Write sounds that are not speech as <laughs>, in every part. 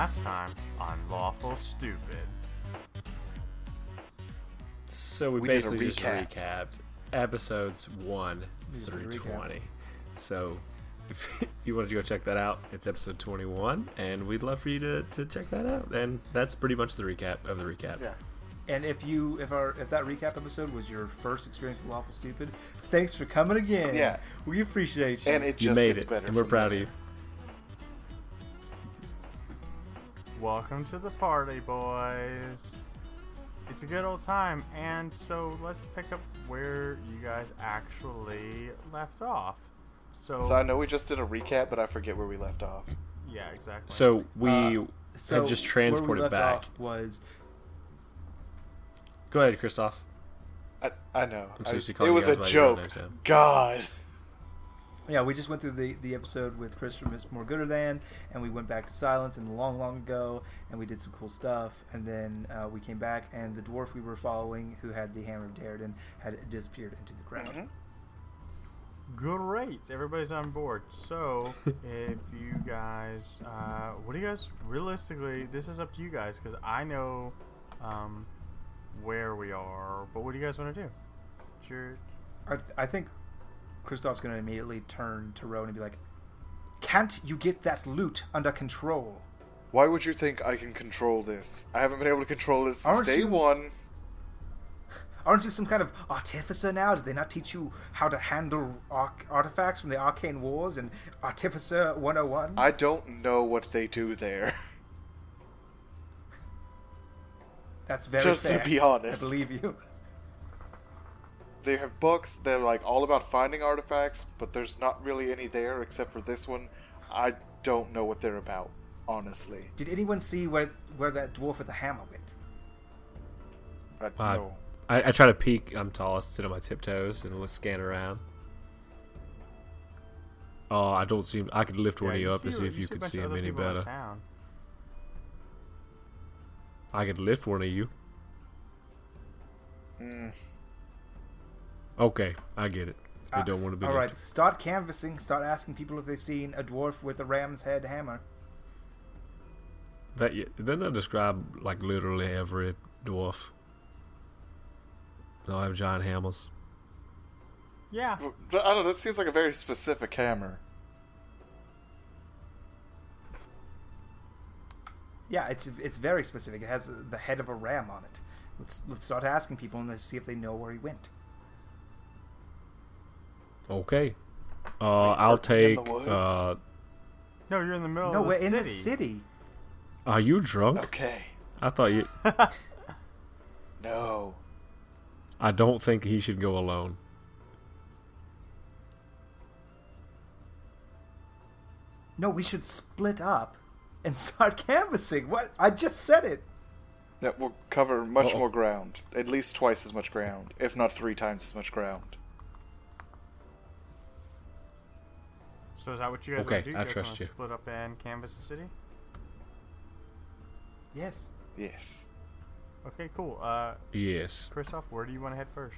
last time on Lawful Stupid. So we, We did a basically just recap. recapped episodes one through did a recap. twenty. So if <laughs> you wanted to go check that out, it's episode twenty one, and we'd love for you to, to check that out. And that's pretty much the recap of the recap. Yeah. And if you if our if that recap episode was your first experience with Lawful Stupid, thanks for coming again. Yeah. We appreciate you. And it You just made gets it, better. and we're proud there. of you. Welcome to the party, boys. It's a good old time, and so let's pick up where you guys actually left off. So, So I know we just did a recap, but I forget where we left off. yeah, exactly. So we Uh, so had just where we transported left back. off was Go ahead, Kristoff. I, I know. I'm I so was- used to it was a guys by your real joke. God. Yeah we just went through the the episode with Chris from Miss More Gooder Than, and we went back to Silence and long long ago, and we did some cool stuff, and then uh, we came back, and the dwarf we were following, who had the hammer of Dariden, had disappeared into the ground. Mhm. Great, everybody's on board. So, <laughs> if you guys, uh, what do you guys realistically? This is up to you guys because I know um, where we are, but what do you guys want to do? It's your I, th- I think Kristoff's going to immediately turn to Rowan and be like, "Can't you get that lute under control?" Why would you think I can control this? I haven't been able to control it since Aren't day you- one. Aren't you some kind of artificer now? Did they not teach you how to handle arc- artifacts from the Arcane Wars and Artificer 101? I don't know what they do there. <laughs> That's very Just to be honest. I believe you. They have books that are like all about finding artifacts, but there's not really any there except for this one. I don't know what they're about, honestly. Did anyone see where where that dwarf with the hammer went? I Uh, know. I, I try to peek. I'm tall. I sit on my tiptoes and look scan around. Oh, I don't seem. I could lift one of you up and see- see if you a could see him any better. I could lift one of you. Mm, Okay, I get it. You Uh, don't want to be. All right, lifted. start canvassing. Start asking people if they've seen a dwarf with a ram's head hammer. That then they describe like literally every dwarf. They'll have giant hammers. Yeah, I don't know. That seems like a very specific hammer. Yeah, it's it's very specific. It has the head of a ram on it. Let's let's start asking people and let's see if they know where he went. Okay. Uh, I'll take. in the woods? Uh, no, you're in the middle no, of we're the in city. the city. are you drunk? Okay. I thought you. <laughs> No. I don't think he should go alone. No, we should split up and <laughs> start canvassing. What? I just said it. That will cover much Uh-oh. more ground. At least twice as much ground, if not three times as much ground. So is that what you guys Okay, want to do? I you guys trust wanna you. Split up and canvas the city. Yes. Yes. Okay, cool. Uh, Yes. Kristoff, where do you want to head first?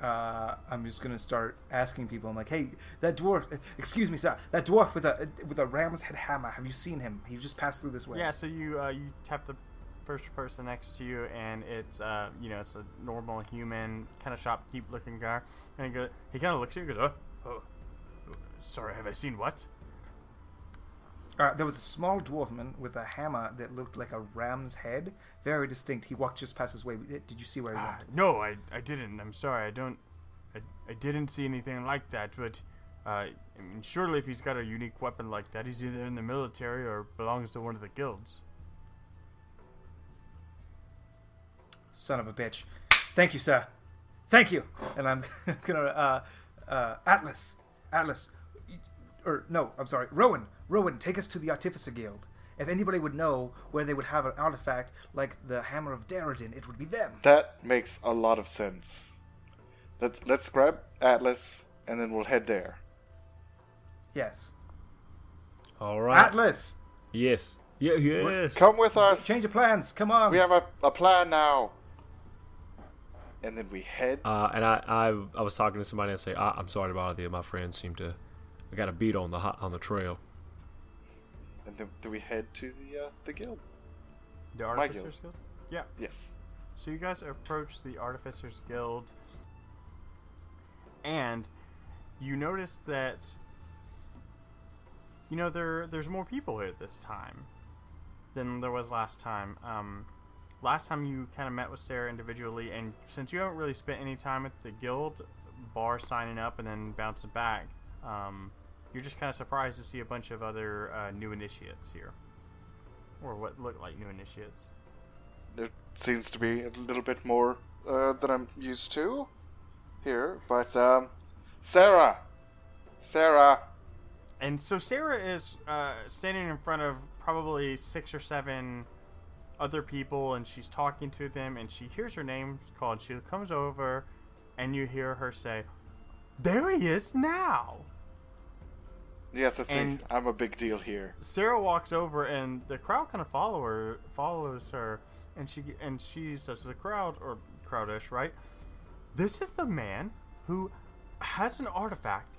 Uh, I'm just gonna start asking people. I'm like, hey, that dwarf. uh, Excuse me, sir. That dwarf with a with a ram's head hammer. Have you seen him? He just passed through this way. Yeah, so you uh, you tap the first person next to you, and it's uh, you know it's a normal human kind of shopkeep looking guy, and he go he kind of looks at you and goes, oh, oh, sorry, have I seen what? Uh, there was a small dwarfman with a hammer that looked like a ram's head, very distinct. He walked just past his way. Did you see where he Ah, went? no, I, I didn't. I'm sorry. I don't. I, I didn't see anything like that. But uh, I mean, surely if he's got a unique weapon like that, he's either in the military or belongs to one of the guilds. Son of a bitch. Thank you, sir. Thank you. And I'm <laughs> gonna uh, uh, Atlas, Atlas, or no, I'm sorry, Rowan. Rowan, take us to the Artificer Guild. If anybody would know where they would have an artifact like the Hammer of Dariden, it would be them. That makes a lot of sense. Let's let's grab Atlas and then we'll head there. Yes. All right. Atlas, Yes. Yeah. Yes. Come with us. change of plans. Come on. We have a, a plan now. And then we head. Uh, and I, I, I was talking to somebody and say, I, I'm sorry to bother you. My friends seem to, I got a beat on the hot, on the trail. and then, do we head to the uh, the guild. The Artificers guild. Guild? Yeah. Yes. So you guys approach the Artificers Guild, and you notice that you know there there's more people here this time than there was last time. Um, last time you kind of met with Sarah individually, and since you haven't really spent any time at the guild bar signing up and then bouncing back, um, you're just kind of surprised to see a bunch of other uh, new initiates here, or what look like new initiates. It seems to be a little bit more uh, than I'm used to here, but um, Sarah, Sarah, And so Sarah is uh, standing in front of probably six or seven other people, and she's talking to them, and she hears her name called. She comes over, and you hear her say, "There he is now." yes, that's me. And- I'm a big deal here. Sarah walks over, and the crowd kind of follow her, follows her, and she and she says to the crowd or crowdish, right? This is the man who has an artifact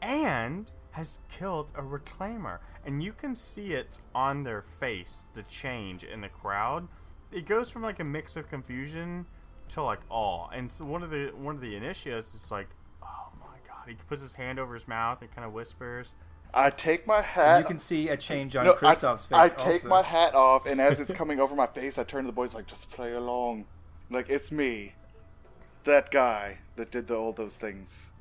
and has killed a reclaimer, and you can see it on their face, the change in the crowd. It goes from like a mix of confusion to like awe, and so one of the one of the initiates is like, "Oh my god!" He puts his hand over his mouth and kind of whispers. I take my hat. you can see a change on no, Kristoff's I, face. I take also. my hat off, and as it's <laughs> coming over my face, I turn to the boys like, "Just play along." Like it's me, that guy that did the, all those things.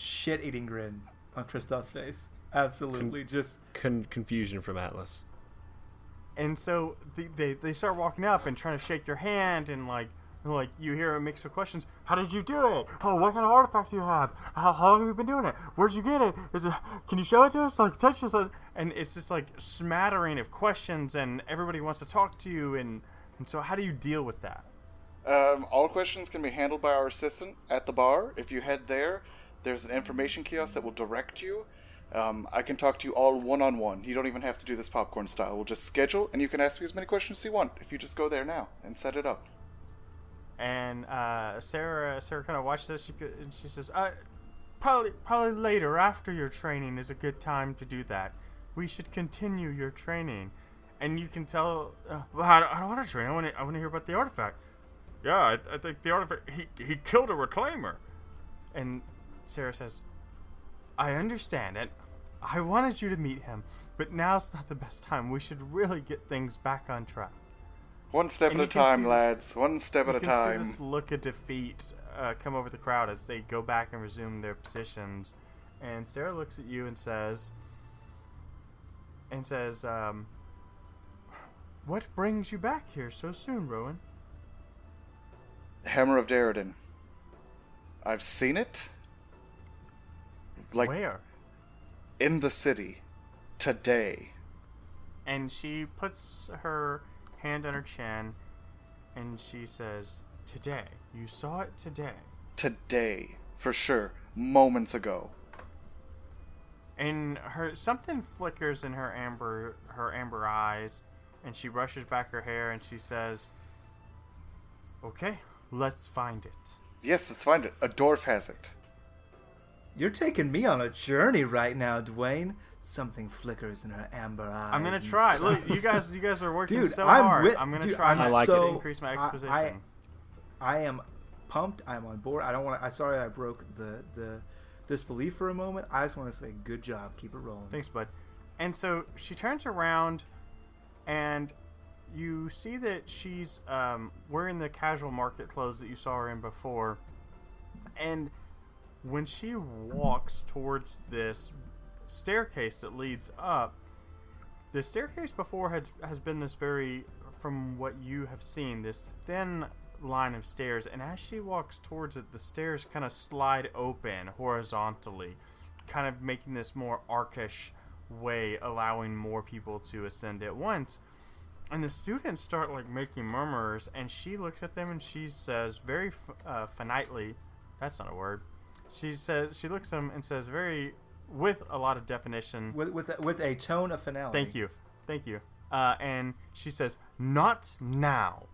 Shit-eating grin on Kristoff's face. Absolutely, just Con- confusion from Atlas. and so they, they, they start walking up and trying to shake your hand and like like you hear a mix of questions. How did you do it? Oh what kind of artifact do you have? How, how long have you been doing it? Where'd you get it? Is it can you show it to us? Like touch us and it's just like smattering of questions and everybody wants to talk to you and and so how do you deal with that? Um, all questions can be handled by our assistant at the bar. If you head there, there's an information kiosk that will direct you. Um, I can talk to you all one on one. You don't even have to do this popcorn style. We'll just schedule, and you can ask me as many questions as you want if you just go there now and set it up. and uh, Sarah Sarah kind of watches this she, and she says uh, probably probably later after your training is a good time to do that we should continue your training and you can tell uh, well, I, don't- don't want to train I want to I want to hear about the artifact yeah I, I think the artifact he, he killed a reclaimer and Sarah says I understand it I wanted you to meet him but now's not the best time we should really get things back on track One step And at a time, lads. One step at a can see time. this look of defeat uh, come over the crowd as they go back and resume their positions. And Sarah looks at you and says, and says, um, "What brings you back here so soon, Rowan?" Hammer of Darradin. I've seen it. Like Where? in the city. Today. And she puts her hand on her chin, and she says, "Today, you saw it today." Today. For sure. Moments ago. and her something flickers in her amber her amber eyes and she brushes back her hair and she says okay let's find it Yes, let's find it. A dwarf has it. You're taking me on a journey right now, Dwayne. Something flickers in her amber eyes. i'm gonna try look you guys you guys are working Dude, so I'm hard with- i'm gonna dude, try I'm I like it. to increase my I- exposition I, I am pumped. I'm on board. I don't want. to I sorry I broke the the disbelief for a moment. I just want to say good job. Keep it rolling. Thanks, bud. And so she turns around, and you see that she's um, wearing the casual market clothes that you saw her in before. And when she walks towards this staircase that leads up, the staircase before has has been this very, from what you have seen, this thin line of stairs. And as she walks towards it, the stairs kind of slide open horizontally, kind of making this more arcish way, allowing more people to ascend at once. And the students start like making murmurs, and she looks at them and she says very uh, finitely, "That's not a word." She says she looks at them and says very, with a lot of definition, With with a, with a tone of finality. Thank you. Thank you. Uh, and she says, Not now.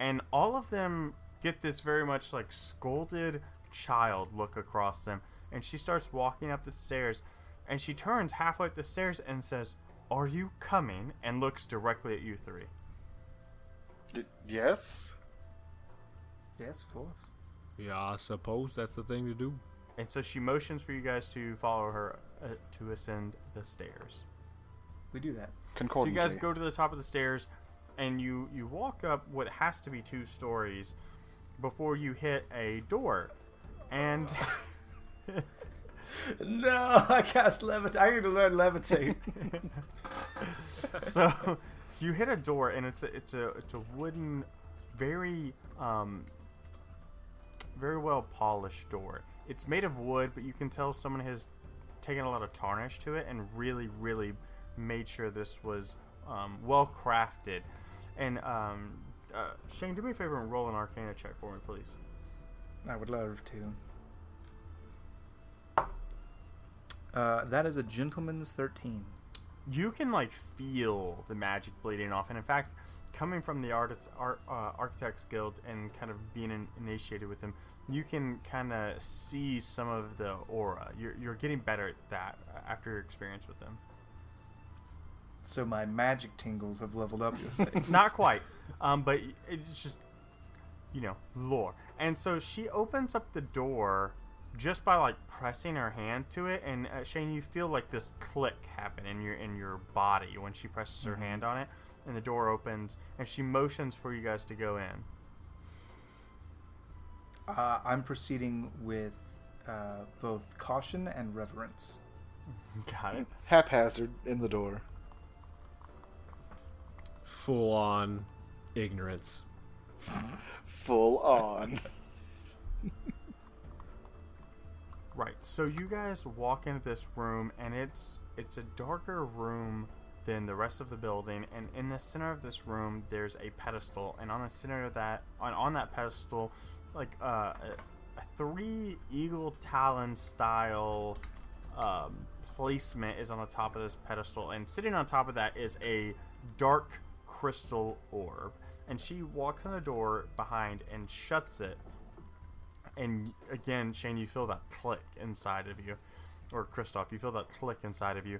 And all of them get this very much like scolded child look across them. And she starts walking up the stairs. and she turns halfway up the stairs and says, "Are you coming?" and looks directly at you three. Y- yes. Yes, of course. Yeah, I suppose that's the thing to do. And so she motions for you guys to follow her uh, to ascend the stairs. We do that. So you guys go to the top of the stairs, and you you walk up what has to be two stories before you hit a door, and <laughs> No, I cast levitate. I need to learn levitate. <laughs> so you hit a door, and it's a it's a it's a wooden, very um very well polished door. It's made of wood, but you can tell someone has taken a lot of tarnish to it and really really made sure this was um, well crafted. And um, uh, Shane, do me a favor and roll an Arcana check for me, please. I would love to. Uh, that is a gentleman's 13. you can like feel the magic bleeding off and in fact coming from the artist, art, uh, architects guild and kind of being in, initiated with them you can kind of see some of the aura. You're, you're getting better at that after your experience with them. So my magic tingles have leveled up, <laughs> not quite. Um, but it's just you know lore. And so she opens up the door just by like pressing her hand to it and uh, shane you feel like this click happen in your in your body when she presses her hand on it and the door opens and she motions for you guys to go in uh, I'm proceeding with uh, both caution and reverence. <laughs> got it Haphazard in the door. Full on ignorance. Full on. <laughs> Right. So you guys walk into this room, and it's it's a darker room than the rest of the building. And in the center of this room, there's a pedestal, and on the center of that, on on that pedestal, like uh, a, three eagle talon style um, placement is on the top of this pedestal, and sitting on top of that is a dark crystal orb. And she walks in the door behind and shuts it and again, Shane, you feel that click inside of you, or Kristoff, you feel that click inside of you,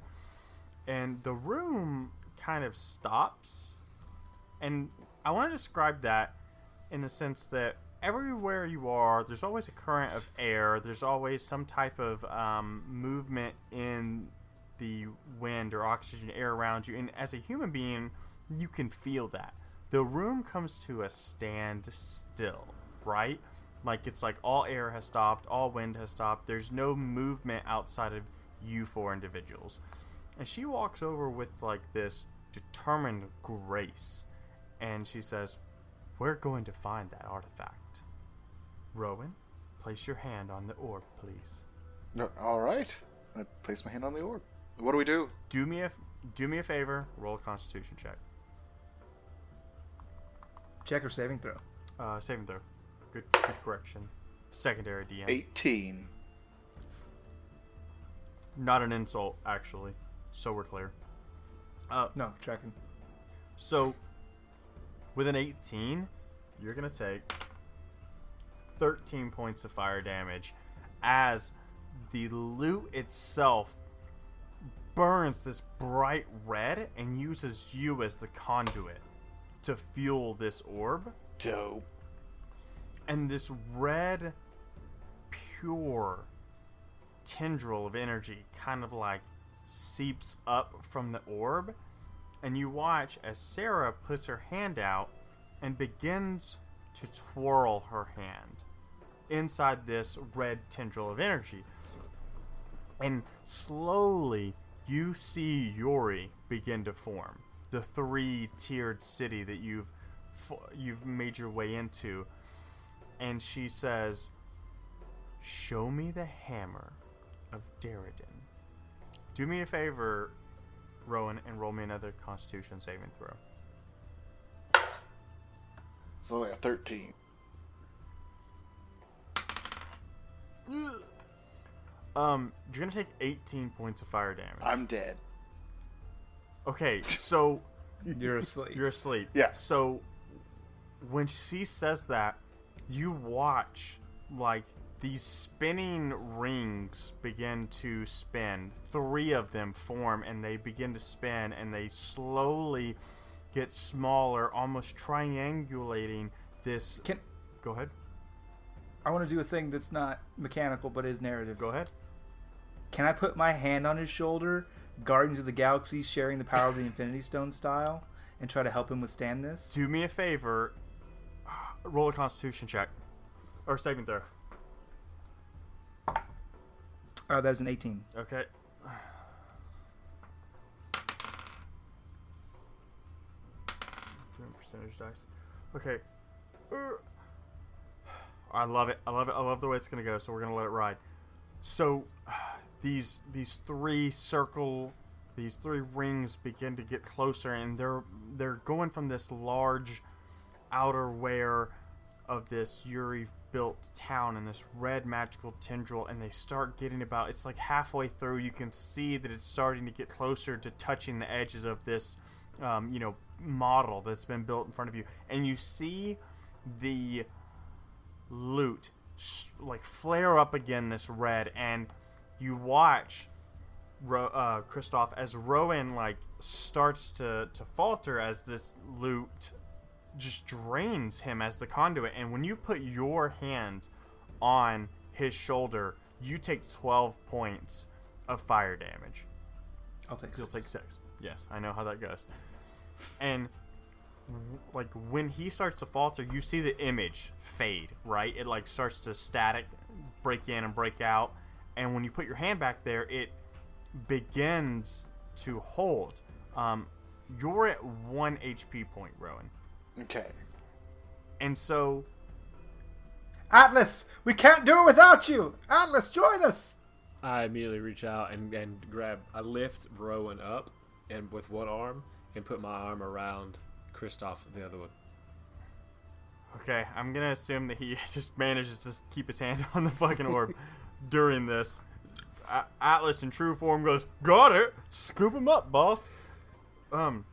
and the room kind of stops. And I want to describe that in the sense that everywhere you are, there's always a current of air. There's always some type of um, movement in the wind or oxygen air around you, and as a human being, you can feel that. The room comes to a standstill, right? Like it's like all air has stopped, all wind has stopped. There's no movement outside of you four individuals. And she walks over with like this determined grace. And she says, We're going to find that artifact. Rowan, place your hand on the orb, please. No, all right. I place my hand on the orb. What do we do? Do me a do me a favor, roll a constitution check. Check or saving throw. Uh saving throw. Good good correction. Secondary DM. 18. Not an insult, actually. So we're clear. Uh No, checking. So, with an 18, you're going to take 13 points of fire damage as the lute itself burns this bright red and uses you as the conduit to fuel this orb. Dope. And this red, pure tendril of energy kind of like seeps up from the orb and you watch as Sarah puts her hand out and begins to twirl her hand inside this red tendril of energy. And slowly you see Yuri begin to form. The three-tiered city that you've you've made your way into. And she says, "Show me the hammer of Derridin." Do me a favor, Rowan, and roll me another Constitution saving throw. It's only a 13. Um, you're gonna take 18 points of fire damage. I'm dead. Okay, so <laughs> You're asleep. you're asleep. Yeah. So when she says that, you watch like these spinning rings begin to spin. Three of them form and they begin to spin and they slowly get smaller, almost triangulating this. Can Go ahead. I want to do a thing that's not mechanical but is narrative. Go ahead. Can I put my hand on his shoulder, Guardians of the Galaxy sharing the power of the <laughs> Infinity Stone style, and try to help him withstand this? Do me a favor. Roll a Constitution check, or saving throw. Oh, that is an 18. Okay. Percentage dice. Okay. Er. I love it. I love it. I love the way it's gonna go. So we're gonna let it ride. So these these three circle, these three rings begin to get closer, and they're they're going from this large outer outerwear of this Yuri built town and this red magical tendril and they start getting about it's like halfway through you can see that it's starting to get closer to touching the edges of this um, you know model that's been built in front of you. And you see the lute sh- like flare up again this red and you watch Ro- uh, Kristoff as Rowan like starts to to falter as this lute just drains him as the conduit. And when you put your hand on his shoulder, you take 12 points of fire damage. I'll take You'll take six. Yes, I know how that goes. And like when he starts to falter, you see the image fade, right? It like starts to static, break in and break out. And when you put your hand back there, it begins to hold. Um, you're at one HP point, Rowan. Okay. And so Atlas, we can't do it without you. Atlas, join us. I immediately reach out and, and grab. I lift Rowan up and with one arm and put my arm around Kristoff the other one. Okay, I'm gonna assume that he <laughs> just manages to keep his hand <laughs> on the fucking orb <laughs> during this. Atlas in true form goes, "Got it. Scoop him up, boss." Um,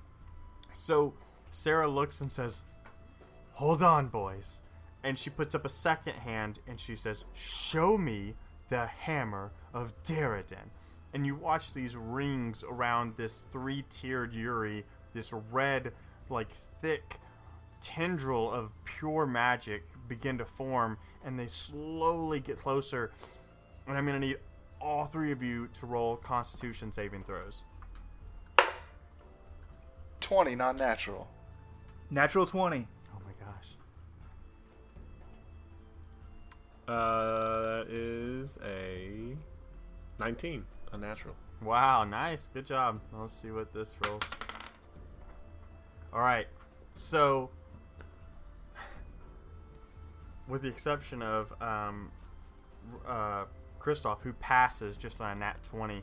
so Sarah looks and says, "Hold on, boys," and she puts up a second hand and she says, "Show me the hammer of Derridin." And you watch these rings around this three-tiered Yuri, this red, like thick tendril of pure magic begin to form and they slowly get closer and i'm going to need all three of you to roll constitution saving throws 20, not natural. Natural 20. oh my gosh Uh, that is a 19, a natural. wow nice good job let's see what this rolls all right so with the exception of um, uh, Kristoff, who passes just on a nat 20,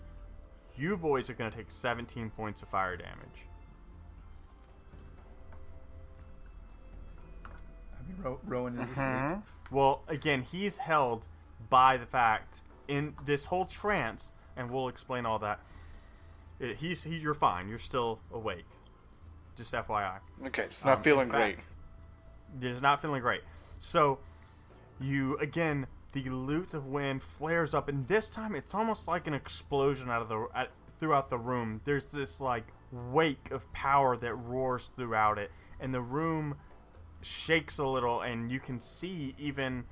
you boys are going to take 17 points of fire damage. I mean, Ro- Rowan is asleep. Mhm. Well, again, he's held by the fact in this whole trance, and we'll explain all that. It, he's he, you're fine. You're still awake. Just FYI. Okay, just not Um, feeling in great. fact, Just not feeling great. So, you again, the lute of wind flares up, and this time it's almost like an explosion out of the at, throughout the room. There's this like wake of power that roars throughout it, and the room shakes a little, and you can see even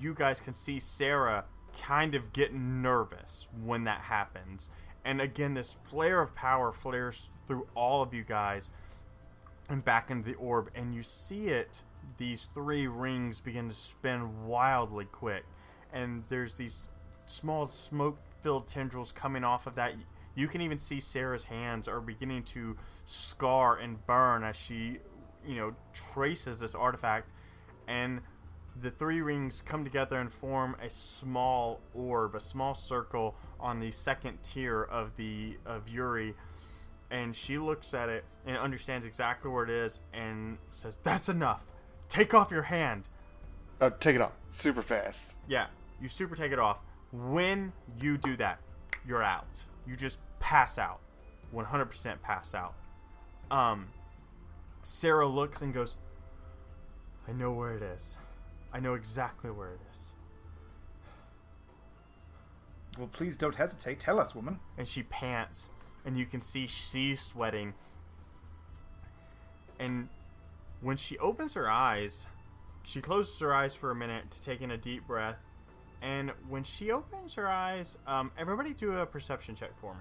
you guys can see Sarah kind of get nervous when that happens. And again, this flare of power flares through all of you guys and back into the orb, and you see it. These three rings begin to spin wildly quick, and there's these small smoke-filled tendrils coming off of that. You can even see Sarah's hands are beginning to scar and burn as she, you know, traces this artifact, and the three rings come together and form a small orb, a small circle on the second tier of the of Yuri, and she looks at it and understands exactly where it is and says, "That's enough. Take off your hand." Uh, take it off. Super fast. Yeah, you super take it off. When you do that, you're out. You just pass out. 100% pass out. Um Sarah looks and goes, "I know where it is. I know exactly where it is." Well, please don't hesitate. Tell us, woman. and she pants and you can see she's sweating and when she opens her eyes she closes her eyes for a minute to take in a deep breath and when she opens her eyes um, everybody do a perception check for me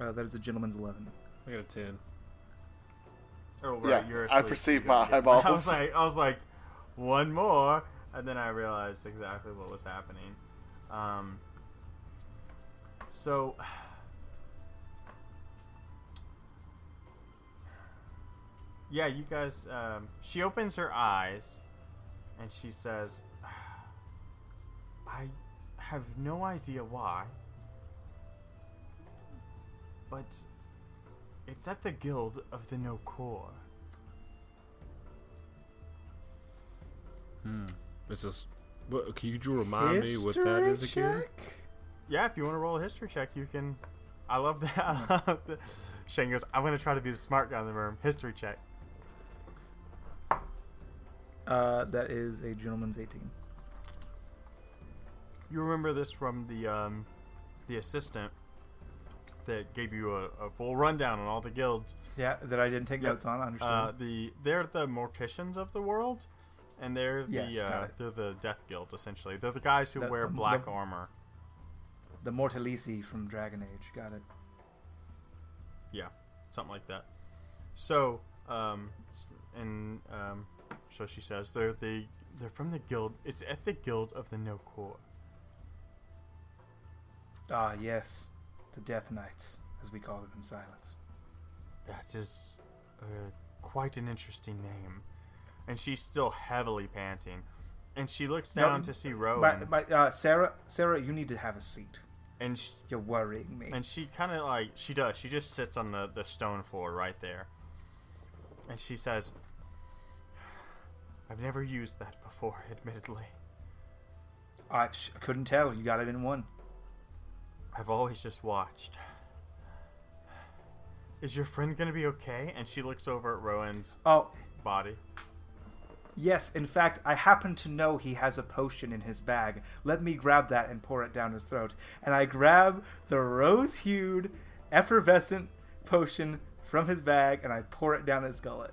Uh, that is a gentleman's 11. I got a ten. oh right, Yeah, you're I asleep. perceive my gotta <laughs> i was like i was like one more and then i realized exactly what was happening um, so yeah, you guys. Um, she opens her eyes, and she says, "I have no idea why, but it's at the Guild of the No Core." Hmm. This is. What, can you remind me what that is again? Check? Yeah, if you want to roll a history check, you can. I love that. I love that. Shane goes, "I'm gonna try to be the smart guy in the room." History check. Uh, that is a gentleman's 18. You remember this from the um, the assistant that gave you a, a full rundown on all the guilds. Yeah, that I didn't take Yep. notes on. I understand. Uh, the they're the morticians of the world, and they're the Yes, got uh, they're the Death Guild essentially. They're the guys who The- wear the- black the- armor. the Mortalisi from Dragon Age. Got it. Yeah, something like that. So, um, and um, so she says they're the they're from the guild. It's at the guild of the No Core. Ah, yes. The Death Knights, as we call them in silence. That is uh, quite an interesting name. And she's still heavily panting. And she looks No, down to see Rowan. My, uh, Sarah, Sarah, you need to have a seat. and sh You're worrying me. and she kind of like she does. She just sits on the the stone floor right there. And she says, "I've never used that before, admittedly. I couldn't tell. You got it in one. I've always just watched." Is your friend gonna be okay? And she looks over at Rowan's Oh, body. yes. In fact, I happen to know he has a potion in his bag. Let me grab that and pour it down his throat. And I grab the rose-hued, effervescent potion from his bag and I pour it down his gullet.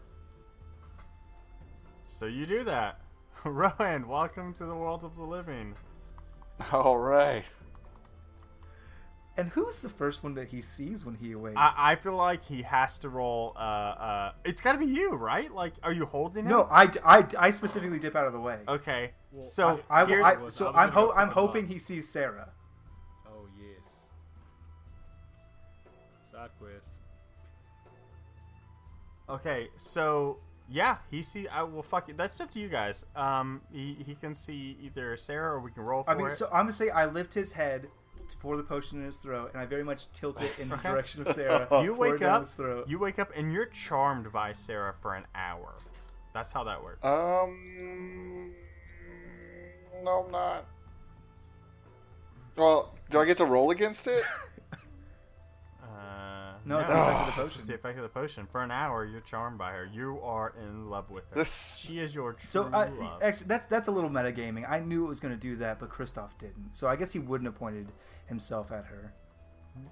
So you do that. <laughs> Rowan, welcome to the world of the living. All right. And who's the first one that he sees when he awakes? I, I feel like he has to roll. Uh, uh, it's got to be you, right? Like, are you holding him? no, I, I, I specifically dip out of the way. Okay. Well, so I, here's, I, was- so I was I'm, ho- I'm hoping up. he sees Sarah. Oh yes. Side quest. okay. So yeah, he see. I will fuck it. That's up to you guys. Um, he, he can see either Sarah or we can roll for I mean, it. so I'm gonna say I lift his head to pour the potion in his throat, and I very much tilt it in the direction of Sarah. <laughs> you wake up. his throat. You wake up and you're charmed by Sarah for an hour. That's how that works. Um. No, I'm not. Well, do I get to roll against it? <laughs> No, it's the effect of the <sighs> potion. just the effect of the potion. For an hour, you're charmed by her. You are in love with her. This. She is your true So uh, love. actually, that's that's a little metagaming. I knew it was gonna do that, but Kristoff didn't. So I guess he wouldn't have pointed himself at her.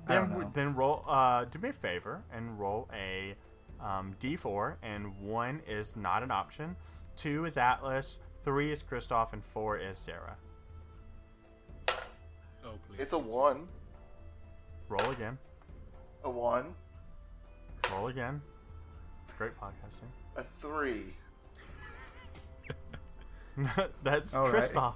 I then, don't w- know. then roll. Uh, do me a favor and roll a um, D4, and one is not an option. Two is Atlas. Three is Kristoff, and four is Sarah. Oh please. It's a one. Roll again. A one. Roll again. Great podcasting. A three. <laughs> That's All right. Kristoff.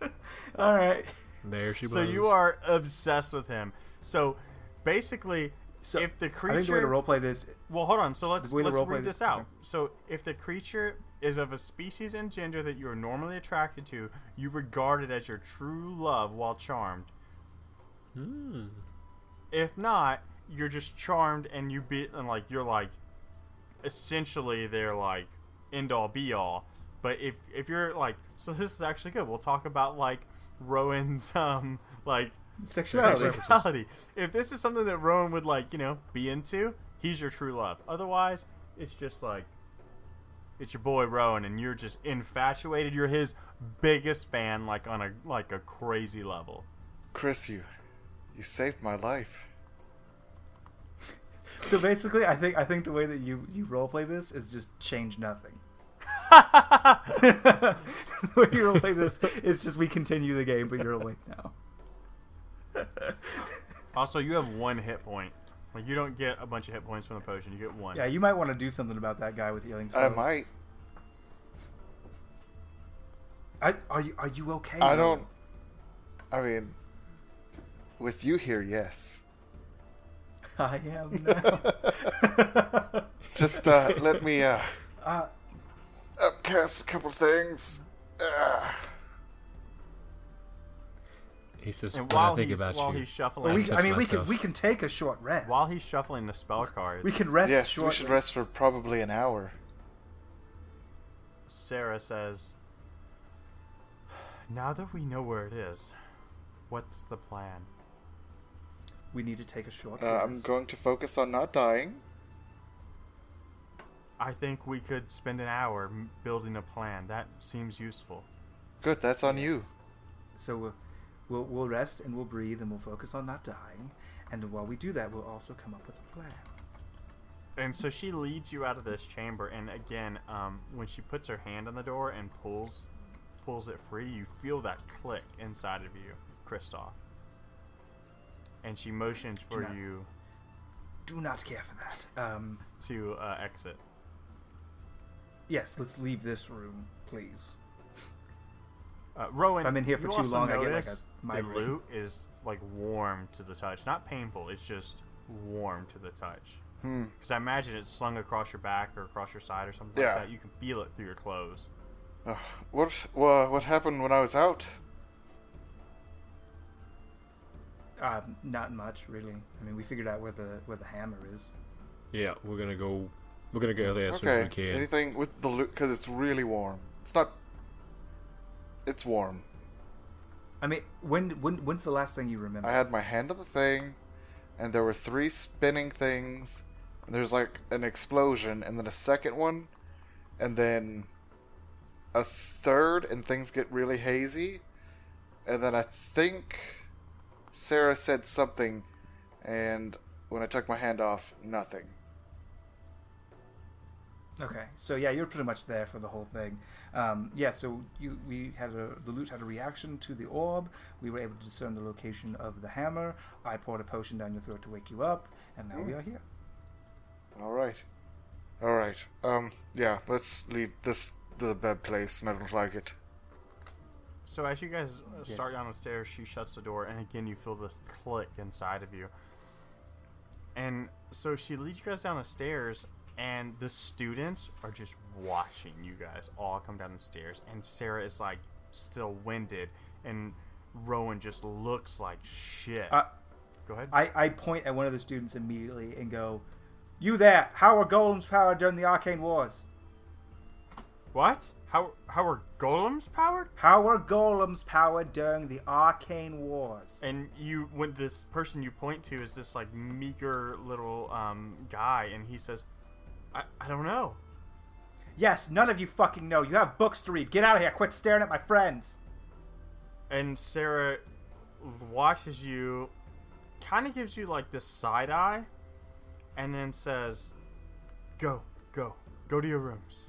<laughs> All right. There she was. So you are obsessed with him. So basically, So if the I creature think the way to roleplay this. Well, hold on. So let's The way to let's roleplay read this- this out. okay. So, if the creature is of a species and gender that you are normally attracted to, you regard it as your true love while charmed. Hmm. If not, you're just charmed and you be and like you're like essentially they're like end all be all. But if if you're like so this is actually good. We'll talk about like Rowan's <laughs> um like Sexuality. sexuality. If this is something that Rowan would like, you know, be into, he's your true love. Otherwise, it's just like it's your boy Rowan, and you're just infatuated. You're his biggest fan, like on a like a crazy level. Chris, you, you saved my life. So basically, I think I think the way that you you roleplay this is just change nothing. <laughs> the way you roleplay this is just we continue the game, but you're awake now. <laughs> Also, you have one hit point. Like you don't get a bunch of hit points from the potion. You get one. Yeah, you might want to do something about that guy with healing I might. I, are you are you okay? I Rowan? don't. I mean, with you here, yes. <laughs> I am <laughs> now. <laughs> Just uh, let me uh, uh, upcast a couple things. Ah. He says, And when I while think he's about while you, he's shuffling, we, touch I mean, we can we can take a short rest. while he's shuffling the spell cards, we can rest. yes, shortly. we should rest for probably an hour. Sarah says, "Now that we know where it is, what's the plan?" We need to take a short Uh. I'm going to focus on not dying. I think we could spend an hour building a plan. That seems useful. Good, that's on you. So we'll, we'll we'll rest and we'll breathe and we'll focus on not dying. And while we do that, we'll also come up with a plan. And so she leads you out of this chamber, and again, um, when she puts her hand on the door and pulls pulls it free, you feel that click inside of you, Kristoff. And she motions for not- you Do not care for that. Um, to uh, exit. yes, let's leave this room, please. Uh, Rowan, If I'm in here for too long, I get, like, notice a the lute is like warm to the touch, not painful. It's just warm to the touch. Hmm. Because I imagine it's slung across your back or across your side or something Yeah. like that. You can feel it through your clothes. Uh, what wha what happened when I was out? Um, not much, really. I mean, we figured out where the where the hammer is. yeah, we're gonna go. We're gonna go there as soon as we can. Anything with the lute because it's really warm. It's not. It's warm. I mean, when when when's the last thing you remember? I had my hand on the thing, and there were three spinning things. And there's like an explosion, and then a second one, and then a third, and things get really hazy. And then I think Sarah said something, and when I took my hand off, nothing. Okay, so yeah, you're pretty much there for the whole thing. Um, yeah, so you we had a the lute had a reaction to the orb. We were able to discern the location of the hammer. I poured a potion down your throat to wake you up, and now we are here. All right, all right. Um, yeah, let's leave this the bad place. I don't like it. So as you guys Yes. start down the stairs, she shuts the door, and again you feel this click inside of you. And so she leads you guys down the stairs, and the students are just watching you guys all come down the stairs. And Sarah is like still winded, and Rowan just looks like shit. Uh, Go ahead. I, I point at one of the students immediately and go, "You there? How are golems powered during the arcane wars? What? How how are golems powered? How are golems powered during the arcane wars?" And you, when this person you point to is this like meager little um, guy, and he says, I, "I don't know." Yes, none of you fucking know. You have books to read. Get out of here. Quit staring at my friends. And Sarah watches you, kind of gives you like this side eye, and then says, "Go, go, go to your rooms."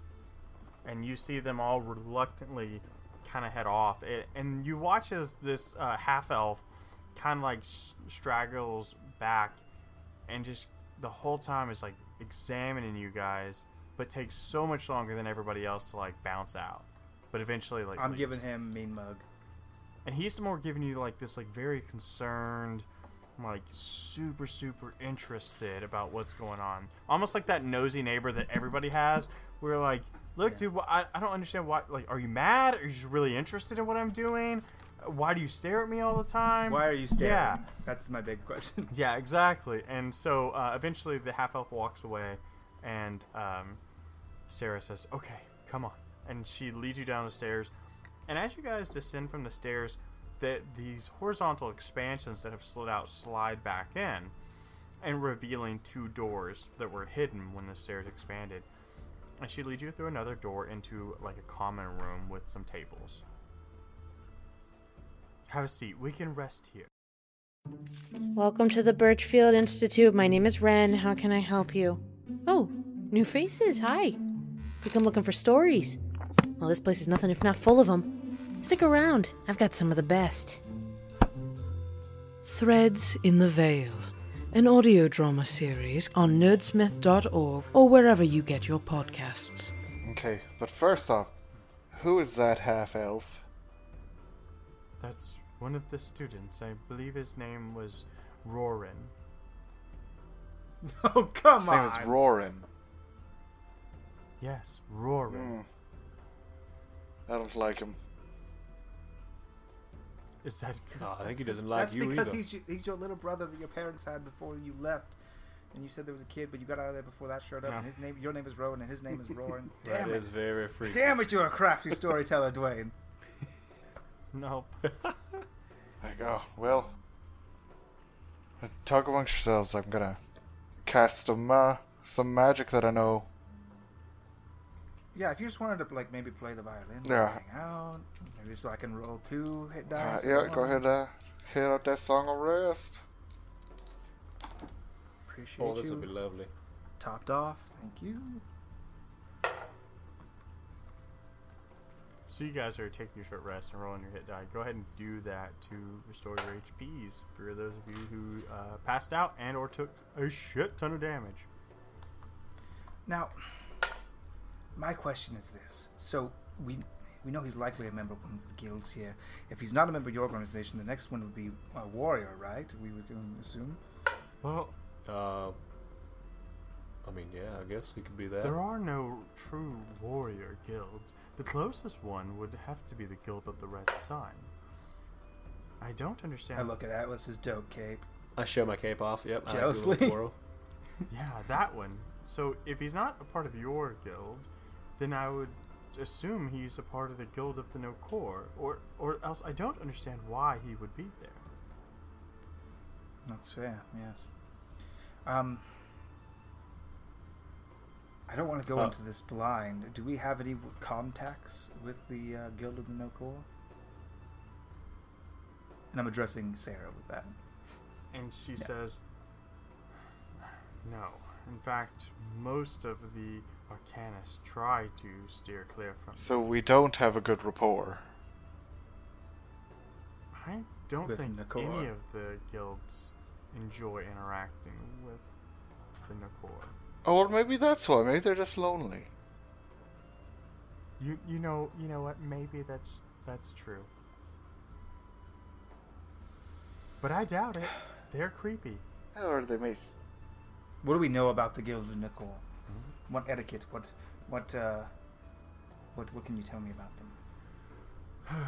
And you see them all reluctantly kind of head off. It, and you watch as this uh, half elf kind of like straggles back, and just the whole time is like examining you guys, but takes so much longer than everybody else to like bounce out. But eventually, like I'm leaves giving him mean mug. and he's more giving you like this like very concerned like super super interested about what's going on almost like that nosy neighbor that everybody has where like look dude I, I don't understand why like are you mad are you just really interested in what i'm doing why do you stare at me all the time Why are you staring? yeah That's my big question. <laughs> yeah, exactly. And so uh, eventually the half elf walks away, and um, Sarah says, Okay, come on. And she leads you down the stairs. And as you guys descend from the stairs, the, these horizontal expansions that have slid out slide back in, and revealing two doors that were hidden when the stairs expanded. And she leads you through another door into like a common room with some tables. Have a seat. We can rest here. Welcome to the Birchfield Institute. My name is Ren. How can I help you? Oh, new faces. Hi. We come looking for stories. Well, this place is nothing if not full of them. Stick around. I've got some of the best. Threads in the Veil, an audio drama series on nerdsmith.org or wherever you get your podcasts. Okay, but first off, who is that half elf? That's one of the students. I believe his name was Rorin. <laughs> Oh come His name on! is Rorin. Yes, Rorin. Hmm. I don't like him. Is that <laughs> No, I think he doesn't like That's you because either. he's y- he's he's your little brother that your parents had before you left, and you said there was a kid, but you got out of there before that showed up. Yeah. And his name, your name is Rowan, and his name is <laughs> Roaring. That Damn it! is very freaky. Damn it! You're a crafty storyteller, Dwayne. <laughs> Nope. I go, well, talk amongst yourselves. I'm gonna cast some, uh, some magic that I know. Yeah, if you just wanted to like maybe play the violin, Yeah. hang out, maybe so I can roll two hit Uh, dice. yeah, go want. ahead, uh, hit out that song of rest. Appreciate it. Oh, this you. would be lovely. Topped off. Thank you. So you guys are taking your short rest and rolling your hit die. Go ahead and do that to restore your HPs for those of you who uh, passed out and or took a shit ton of damage. Now, my question is this: so we we know he's likely a member of one of the guilds here. If he's not a member of your organization, the next one would be a warrior, right? We would assume. Well, Uh, I mean, yeah, I guess he could be that. there are no true warrior guilds. The closest one would have to be the Guild of the Red Sun. I don't understand. I look at Atlas's dope cape. I show my cape off. Yep. I do a little Jealously. twirl. <laughs> Yeah, that one. So if he's not a part of your guild, then I would assume he's a part of the Guild of the No Core, or or else I don't understand why he would be there. That's fair. Yes. Um. I don't want to go Uh, into this blind. Do we have any contacts with the uh, Guild of the No Core? And I'm addressing Sarah with that. And she No. says, "No. In fact, most of the Arcanists try to steer clear from. So we don't have a good rapport. I don't With think Nakor. any of the guilds enjoy interacting with the Nakor. Oh, well, maybe that's why. Maybe they're just lonely. You you know you know what? Maybe that's that's true. But I doubt it. They're creepy. Or they may. What do we know about the Guild of Nicole? What etiquette? What what uh what what can you tell me about them? <sighs>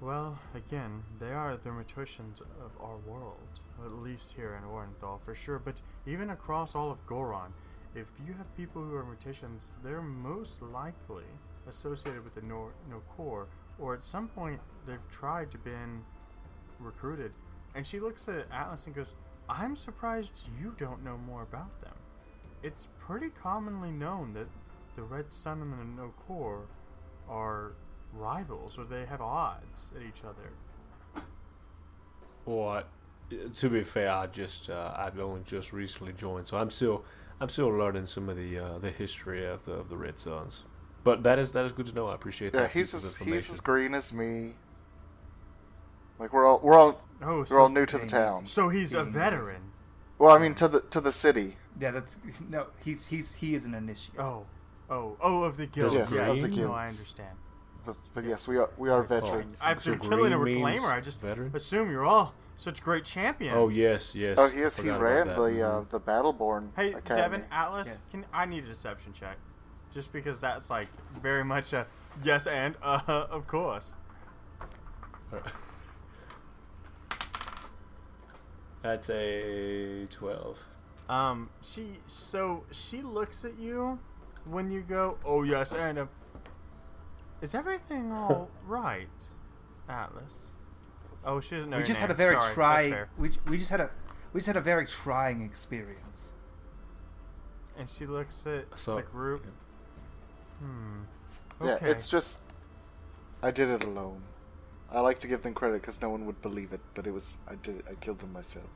Well, again, they are the Morticians of our world, at least here in Orenthal for sure. But even across all of Goron, if you have people who are Morticians, they're most likely associated with the Nor- Nokor, or at some point they've tried to been recruited. And she looks at Atlas and goes, "I'm surprised you don't know more about them. It's pretty commonly known that the Red Sun and the No Core are rivals or they have odds at each other. Well, I, to be fair, I just uh, I've only just recently joined, so I'm still I'm still learning some of the uh, the history of the of the Red Suns. But that is that is good to know. I appreciate Yeah, that. he's as he's as green as me. Like we're all we're all Oh, we're so, all new to the town. so he's a veteran. Well, I mean to the to the city. Yeah, that's no. He's he's he is an initiate. Oh, oh, oh, of the guild. Yes, yeah, of the guild. no. I understand. But, but yes, we are we are veterans. After So killing a green means reclaimer, I just veteran? assume you're all such great champions. Oh yes, yes. oh yes, he forgot about ran the uh, Mhm. the Battleborn Hey, Academy. Devin, Atlas, Yes. can I need a deception check? Just because that's like very much a yes and uh <laughs> of course. <laughs> That's a twelve. Um, she so she looks at you when you go, "Oh yes, and uh, is everything <laughs> all right, Atlas?" Oh, she doesn't know. we your just had a very Sorry, trying. We we just had a we just had a very trying experience. And she looks at So- the group. Hmm. Yeah, it's just I did it alone. I like to give them credit because no one would believe it, but it was I did it. I killed them myself.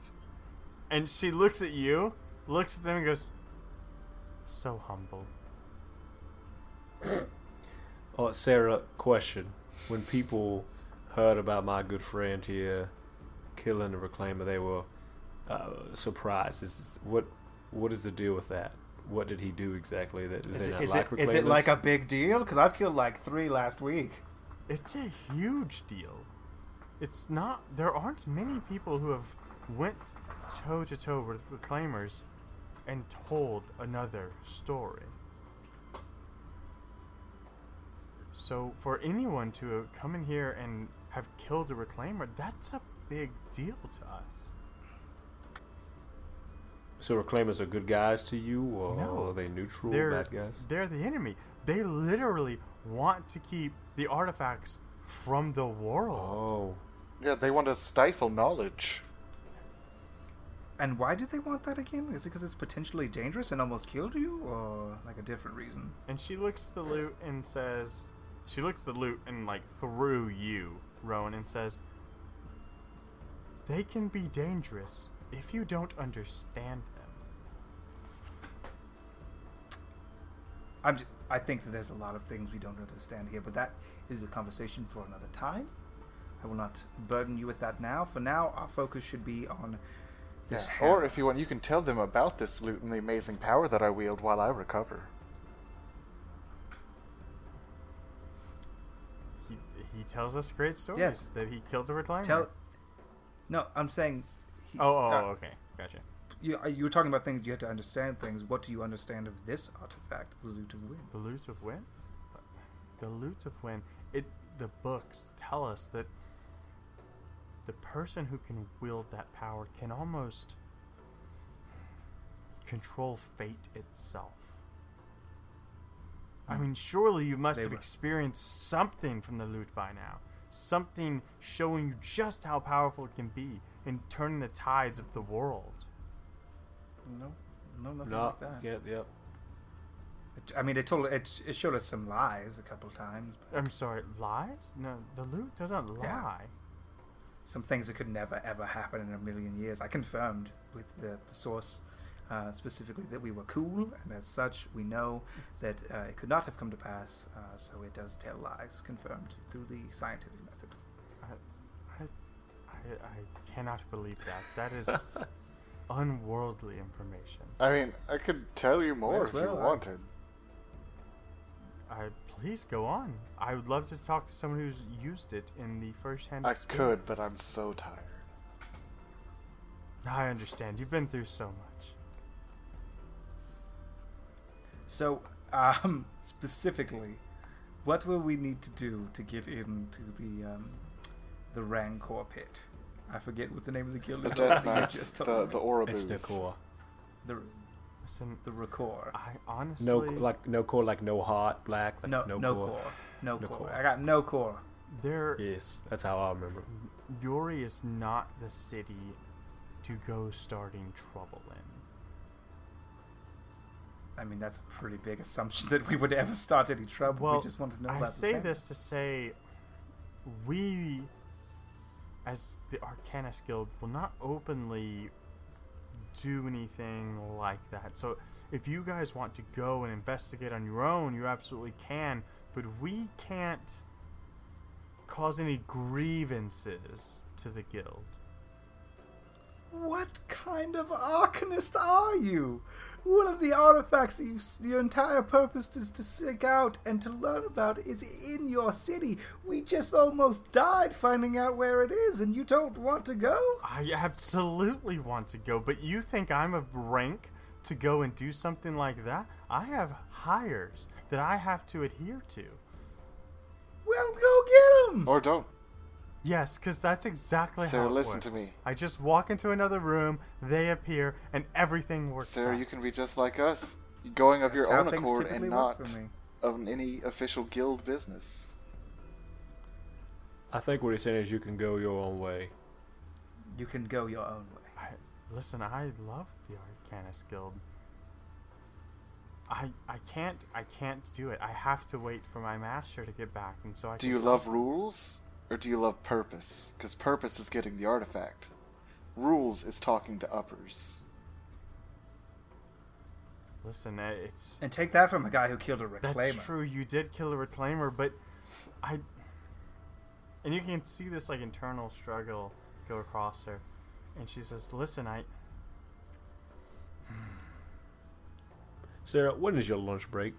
And she looks at you, looks at them, and goes, "So humble." <clears throat> Oh, Sarah, question: When people heard about my good friend here killing the reclaimer, they were uh, surprised. Is this, what what is the deal with that? What did he do exactly that Is they it, not is, like it, is it like a big deal? Because I've killed like three last week. It's a huge deal. It's not. There aren't many people who have went toe to toe with reclaimers and told another story. So for anyone to come in here and have killed a reclaimer, that's a big deal to us. So reclaimers are good guys to you, or No. are they neutral They're bad guys? they're the enemy. They literally want to keep the artifacts from the world. Oh, Yeah, they want to stifle knowledge. And why do they want that again? Is it because it's potentially dangerous and almost killed you, or like a different reason? And she looks the lute and says, she looks the lute and like through you, Rowan, and says, they can be dangerous if you don't understand them. I'm. J- I think that there's a lot of things we don't understand here, but that is a conversation for another time. I will not burden you with that now. For now, our focus should be on Yeah. this. Or if you want, you can tell them about this lute and the amazing power that I wield while I recover. He, he tells us great stories Yes. that he killed a recliner. tell. No, I'm saying. He, oh, oh, uh, okay, gotcha. You, uh, you were talking about things you had to understand things. What do you understand of this artifact, the Lute of Wind? The lute of when? The lute of when? It. The books tell us that the person who can wield that power can almost control fate itself. I hmm. mean, surely you must They have were- experienced something from the lute by now. Something showing you just how powerful it can be in turning the tides of the world. No, no, nothing no, like that. yeah, yep. It- I mean, it told it, it showed us some lies a couple times, but I'm sorry, lies? No, the lute doesn't Yeah. Lie. some things that could never ever happen in a million years. I confirmed with the, the source uh, specifically that we were cool, and as such, we know that uh, it could not have come to pass. Uh, so it does tell lies, confirmed through the scientific method. I, I, I, I cannot believe that. That is <laughs> unworldly information. I mean, I could tell you more Yes, if well, you wanted. I, please go on. I would love to talk to someone who's used it in the first-hand I experience. could, but I'm so tired. I understand. You've been through so much. So, um, <laughs> specifically, what will we need to do to get into the um, the Rancor pit? I forget what the name of the guild is. Death <laughs> You just the, told the me. Orabus. It's Nakor. the Listen, the record. I honestly No, like no core, like no heart, black, like No, no, no, core. core. No, No core. core. I got no core. there. Yes, that's how I remember. Yuri is not the city to go starting trouble in. I mean, that's a pretty big assumption <laughs> that we would ever start any trouble. Well, we just want to know I about say this to say we, as the Arcanist Guild, will not openly do anything like that. So if you guys want to go and investigate on your own, you absolutely can, but we can't cause any grievances to the guild. What kind of arcanist are you? One of the artifacts that you've, your entire purpose is to seek out and to learn about is in your city. We just almost died finding out where it is, and you don't want to go? I absolutely want to go, but you think I'm a rank to go and do something like that? I have hires that I have to adhere to. Well, go get them! Or don't. Yes, because that's exactly Sarah, how it listen to me. I just walk into another room, they appear, and everything works Sarah, out. you can be just like us, going of your own accord and not for of any official guild business. I think what he's saying is you can go your own way. You can go your own way. I, listen, I love the Arcanist Guild. I I can't I can't do it. I have to wait for my master to get back, and so I. Do can you tell- love rules or do you love purpose? Because purpose is getting the artifact. Rules is talking to uppers. Listen, uh, it's And take that from a guy who killed a reclaimer. that's true. You did kill a reclaimer, but I. And you can see this like internal struggle go across her, and she says, "Listen, I Sarah, when is your lunch break?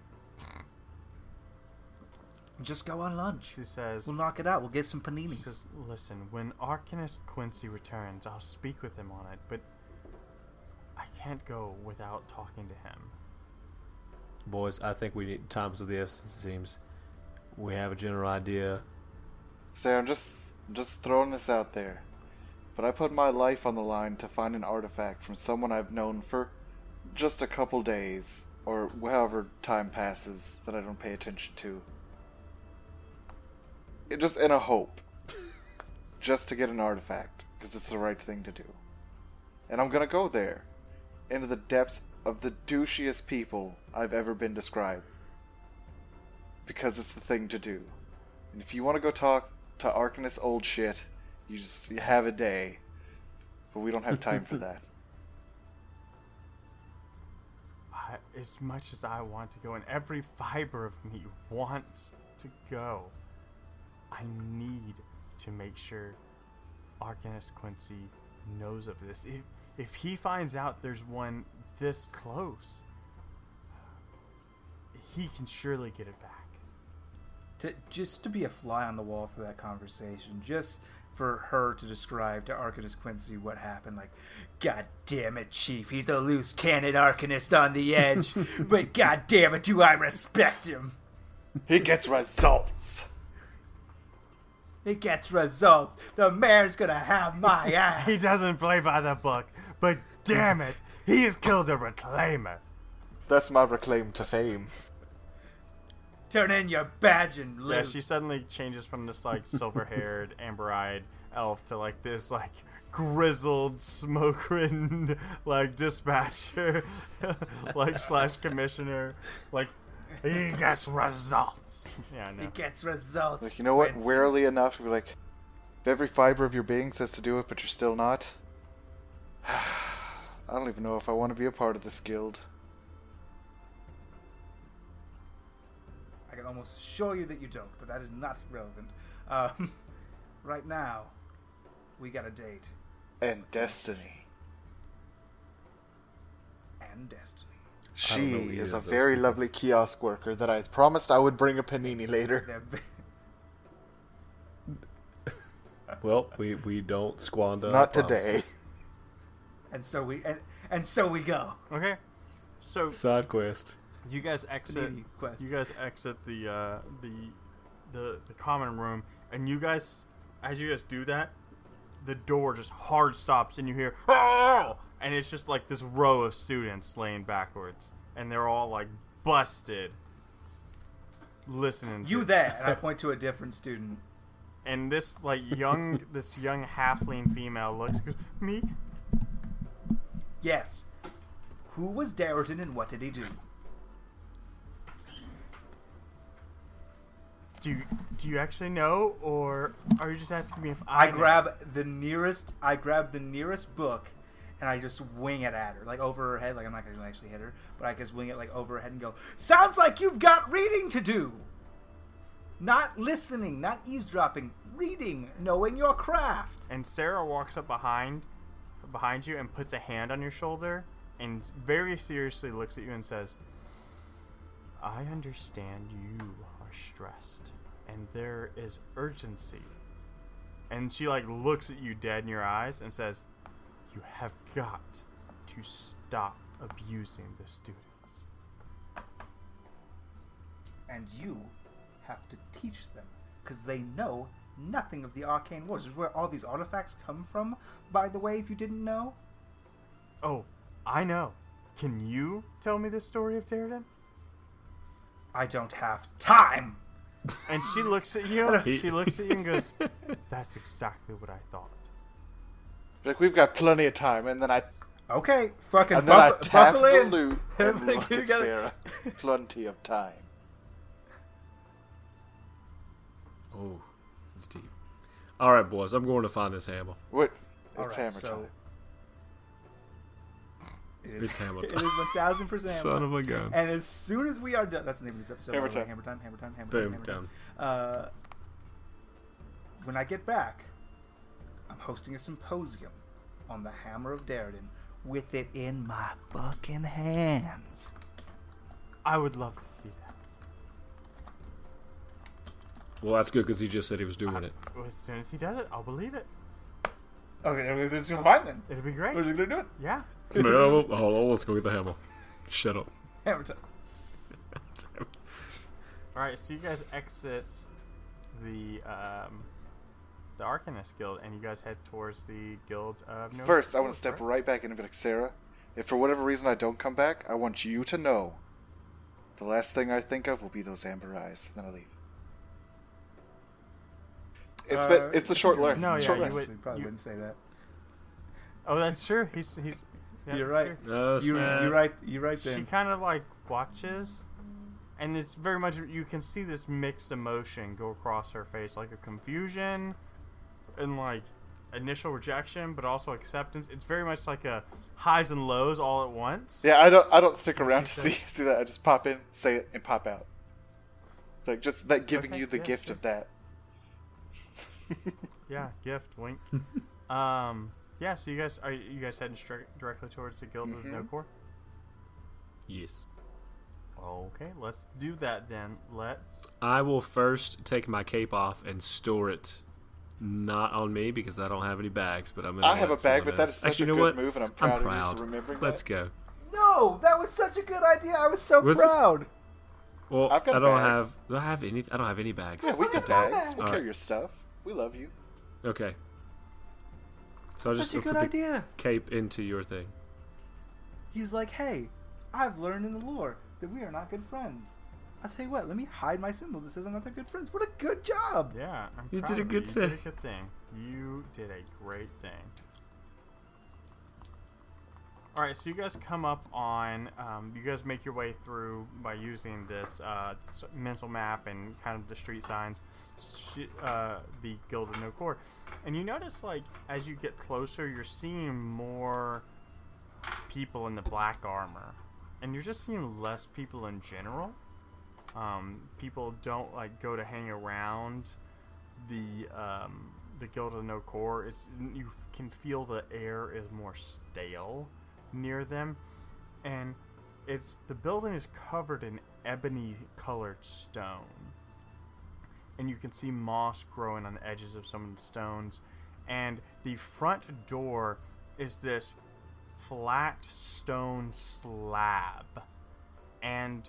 Just go on lunch. she says We'll knock it out. We'll get some She paninis. says, "Listen, when Arcanist Quincy returns, I'll speak with him on it, but I can't go without talking to him." Boys, I think we need times of the essence. It seems we have a general idea. Sarah, I'm just I'm just throwing this out there. But I put my life on the line to find an artifact from someone I've known for just a couple days, or however time passes that I don't pay attention to. Just in a hope. just to get an artifact, because it's the right thing to do. And I'm gonna go there, into the depths of the douchiest people I've ever been described. Because it's the thing to do. And if you want to go talk to Arcanist old shit, you just you have a day. But we don't have time for that. <laughs> As much as I want to go, and every fiber of me wants to go, I need to make sure Arcanist Quincy knows of this. If, if he finds out there's one this close, he can surely get it back. to just to be a fly on the wall for that conversation, just for her to describe to Arcanist Quincy what happened. Like, God damn it, Chief, he's a loose cannon Arcanist on the edge, <laughs> but God damn it, do I respect him? He gets results. He gets results. The mayor's gonna have my <laughs> ass. He doesn't play by the book, but damn it, he has killed a reclaimer. That's my reclaim to fame. Turn in your badge and Yeah, she suddenly changes from this like <laughs> silver-haired, amber-eyed elf to like this like grizzled, smoke-ridden like dispatcher, <laughs> like slash commissioner. Like he gets results. Yeah, He gets results. Like you know what? Quincy. Warily enough to be like, if every fiber of your being says to do it, but you're still not. <sighs> I don't even know if I want to be a part of this guild. I can almost assure you that you don't, but that is not relevant. Um, <laughs> right now, we got a date And destiny. and destiny. I don't know She is a very people. lovely kiosk worker that I promised I would bring a panini later. <laughs> Well, we, we don't squander. Not today. <laughs> and so we and, and so we go. Okay. So Side quest. you guys exit. Panini quest. You guys exit the uh, the the the common room, and you guys, as you guys do that, the door just hard stops, and you hear oh, and it's just like this row of students laying backwards, and they're all like busted, listening. to You there? And I <laughs> point to a different student. And this like young <laughs> this young halfling female looks me. Yes. Who was Darrington and what did he do? Do you, do you actually know, or are you just asking me if I, I, know? grab the nearest. I grab the nearest book, and I just wing it at her, like over her head. Like I'm not gonna actually hit her, but I just wing it like over her head and go. Sounds like you've got reading to do. Not listening, not eavesdropping. Reading, knowing your craft. and Sarah walks up behind behind you and puts a hand on your shoulder and very seriously looks at you and says, "I understand you are stressed and there is urgency." And she like looks at you dead in your eyes and says, "You have got to stop abusing the students." and you have to teach them because they know nothing of the arcane wars. This is where all these artifacts come from. By the way, if you didn't know, Oh, I know. Can you tell me the story of Darden? I don't have time. And she looks at you. He- <laughs> she looks at you and goes, "That's exactly what I thought." Like we've got plenty of time, and then I Okay, fucking And then I tap buckle the in. lute <laughs> and look at. Sarah. <laughs> Plenty of time. Oh, it's deep. All right, boys. I'm going to find this hammer. What? It's right, hammer so- time. It is, It's hammer <laughs> it time. is one thousand percent. Son of a gun. And as soon as we are done, that's the name of this episode. Hammer time. Hammer time. Hammer time. Hammer Boom, time. Hammer done. time. Uh, when I get back, I'm hosting a symposium on the Hammer of Darden with it in my fucking hands. I would love to see that. Well, that's good because he just said he was doing it. As soon as he does it, I'll believe it. Okay, it's fine then. It'll be great. We're just gonna do it. Yeah. <laughs> no, hold on. Let's go get the hammer. Shut up. Hammer time. <laughs> All right. So you guys exit the um, the Arcanist Guild, and you guys head towards the Guild of No. First, I want to step right? right back in and be like, Sarah, if for whatever reason I don't come back, I want you to know the last thing I think of will be those amber eyes. Then I leave. It's Uh, been, it's a short learn. No, yeah, short you rest. would- We probably you- wouldn't say that. Oh, that's true. He's he's. yeah, You're right. true. No, You, snap. you're right. You're right She kind of like watches, and it's very much you can see this mixed emotion go across her face, like a confusion, and like initial rejection, but also acceptance. It's very much like a highs and lows all at once. Yeah, I don't. I don't stick around to <laughs> see see that. I just pop in, say it, and pop out. Like just that giving Okay, you the yeah, gift sure. of that. <laughs> Yeah, gift wink. <laughs> um, yeah. So you guys are you guys heading straight directly towards the Guild of No Mhm. Core? Yes. Okay, let's do that then. Let's. I will first take my cape off and store it, not on me because I don't have any bags. But I'm gonna. I have a bag, but that is such Actually, a you know good what? move, and I'm proud, I'm of proud. you for remembering Let's that. go. No, that was such a good idea. I was so Was it? proud. Well, I've got I a don't bag. have. Do I have any? I don't have any bags. Yeah, we Look got at bags. We'll Alright. carry your stuff. We love you. Okay. So I'll just Such a I'll good put the idea. cape into your thing. He's like, hey, I've learned in the lore that we are not good friends. I'll tell you what, let me hide my symbol that says I'm not their good friends. What a good job! Yeah, I'm You proud did a of good you. You did thing. a good thing. You did a great thing. All right, so you guys come up on. Um, you guys make your way through by using this uh, s- mental map and kind of the street signs. Sh- uh, the Guild of No Core, and you notice like as you get closer, you're seeing more people in the black armor, and you're just seeing less people in general. Um, people don't like go to hang around the um, the Guild of No Core. It's you can feel the air is more stale near them, and it's the building is covered in ebony colored stone, and you can see moss growing on the edges of some of the stones, and the front door is this flat stone slab, and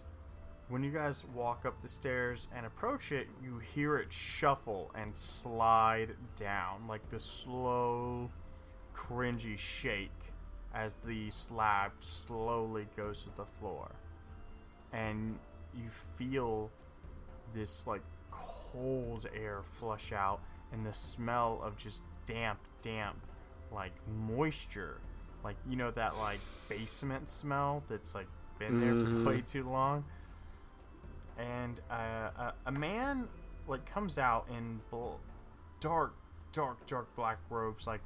when you guys walk up the stairs and approach it, you hear it shuffle and slide down, like the slow, cringy shake as the slab slowly goes to the floor. And you feel this, like, cold air flush out, and the smell of just damp, damp, like, moisture. Like, you know, that, like, basement smell that's, like, been there for mm-hmm. way too long? And uh, a, a man like comes out in dark, dark, dark black robes, like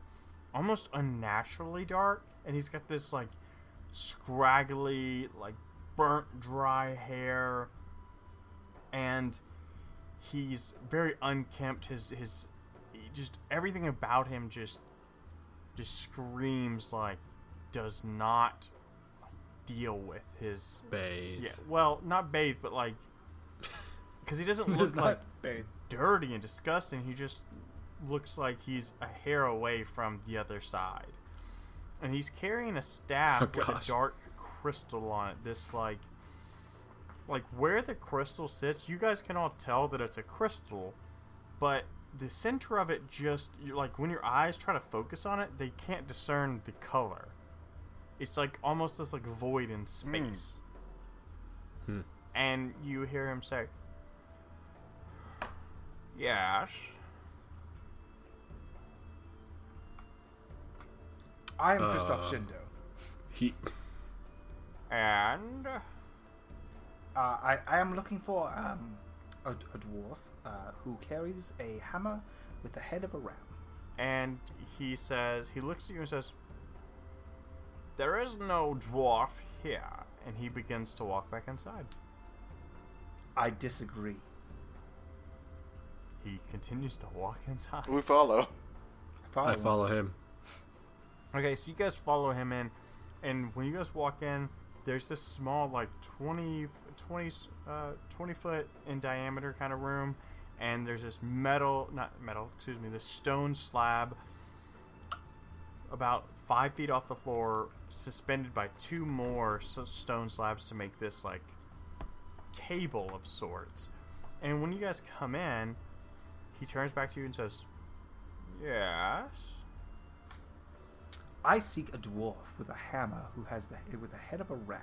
almost unnaturally dark, and he's got this like scraggly, like burnt, dry hair, and he's very unkempt. His his just everything about him just just screams like does not deal with his Bathe. yeah, well, not bathe, but like, because he doesn't <laughs> look like bad. dirty and disgusting. He just looks like he's a hair away from the other side, and he's carrying a staff Oh, with a dark crystal on it. This like, like where the crystal sits, you guys can all tell that it's a crystal, but the center of it just like when your eyes try to focus on it, they can't discern the color. It's like almost this like void in space. Hmm. And you hear him say, "Yes." I am Kristoff Uh. Shindo. He. And Uh, I, I am looking for um, a, a dwarf uh, who carries a hammer with the head of a ram. and he says he looks at you and says, "There is no dwarf here." And he begins to walk back inside. I disagree. He continues to walk inside. We follow. Follow I follow him. Okay, so you guys follow him in, and when you guys walk in, there's this small, like 20, 20, uh, 20 foot in diameter kind of room, and there's this metal, not metal, excuse me, this stone slab about five feet off the floor, suspended by two more stone slabs to make this, like, table of sorts. And when you guys come in, he turns back to you and says, Yes. I seek a dwarf with a hammer who has the with the head of a ram.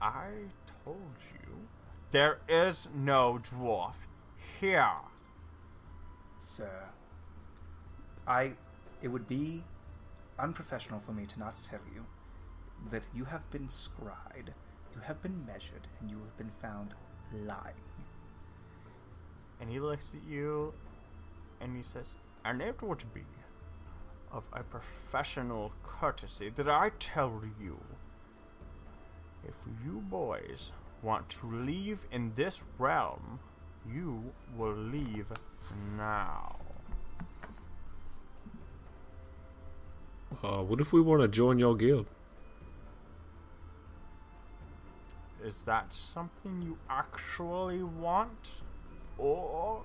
I told you there is no dwarf here. Sir, I it would be unprofessional for me to not tell you that you have been scried, you have been measured, and you have been found lying. And he looks at you and he says, And it would be of a professional courtesy that I tell you if you boys want to leave in this realm, you will leave now. Uh, what if we want to join your guild? Is that something you actually want? Orc?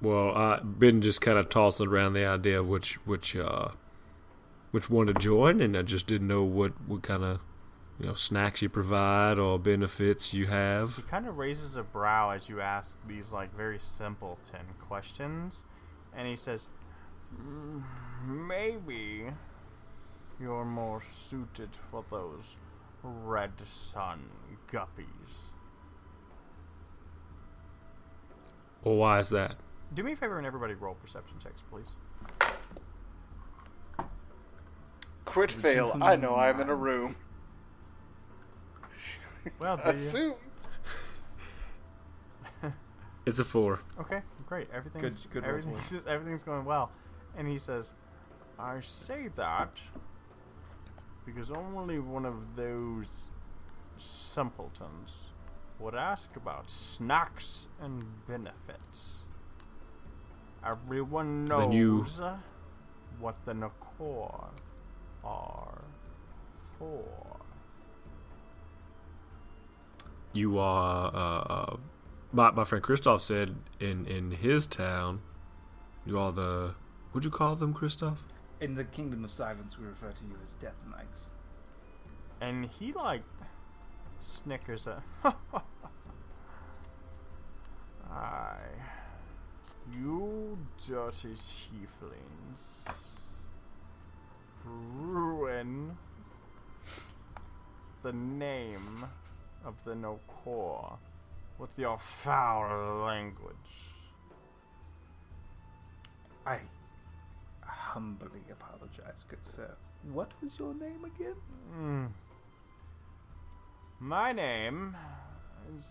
Well, I've been just kind of tossing around the idea of which which uh, which one to join, and I just didn't know what what kind of you know snacks you provide or benefits you have. He kind of raises a brow as you ask these like very simpleton questions, and he says, "Mm, "Maybe you're more suited for those red sun guppies." Well, why is that? Do me a favor and everybody roll perception checks, please. Crit fail. I know I'm in a room. Well, <laughs> do you? Assume. <laughs> It's a four. Okay, great. Everything's Good- good rolls, everything's, <laughs> everything's going well. And he says, "I say that because only one of those simpletons would ask about snacks and benefits. Everyone knows Then you- what the Nakor are for." You are. Uh, uh, my my friend Kristoff said in in his town, you are the. What'd you call them, Kristoff? In the Kingdom of Silence, we refer to you as Death Knights. And he like snickers at <laughs> Aye. You dirty tieflings. Ruin the name of the Nokor with your foul language. I humbly apologize, good sir. What was your name again? Mm. My name is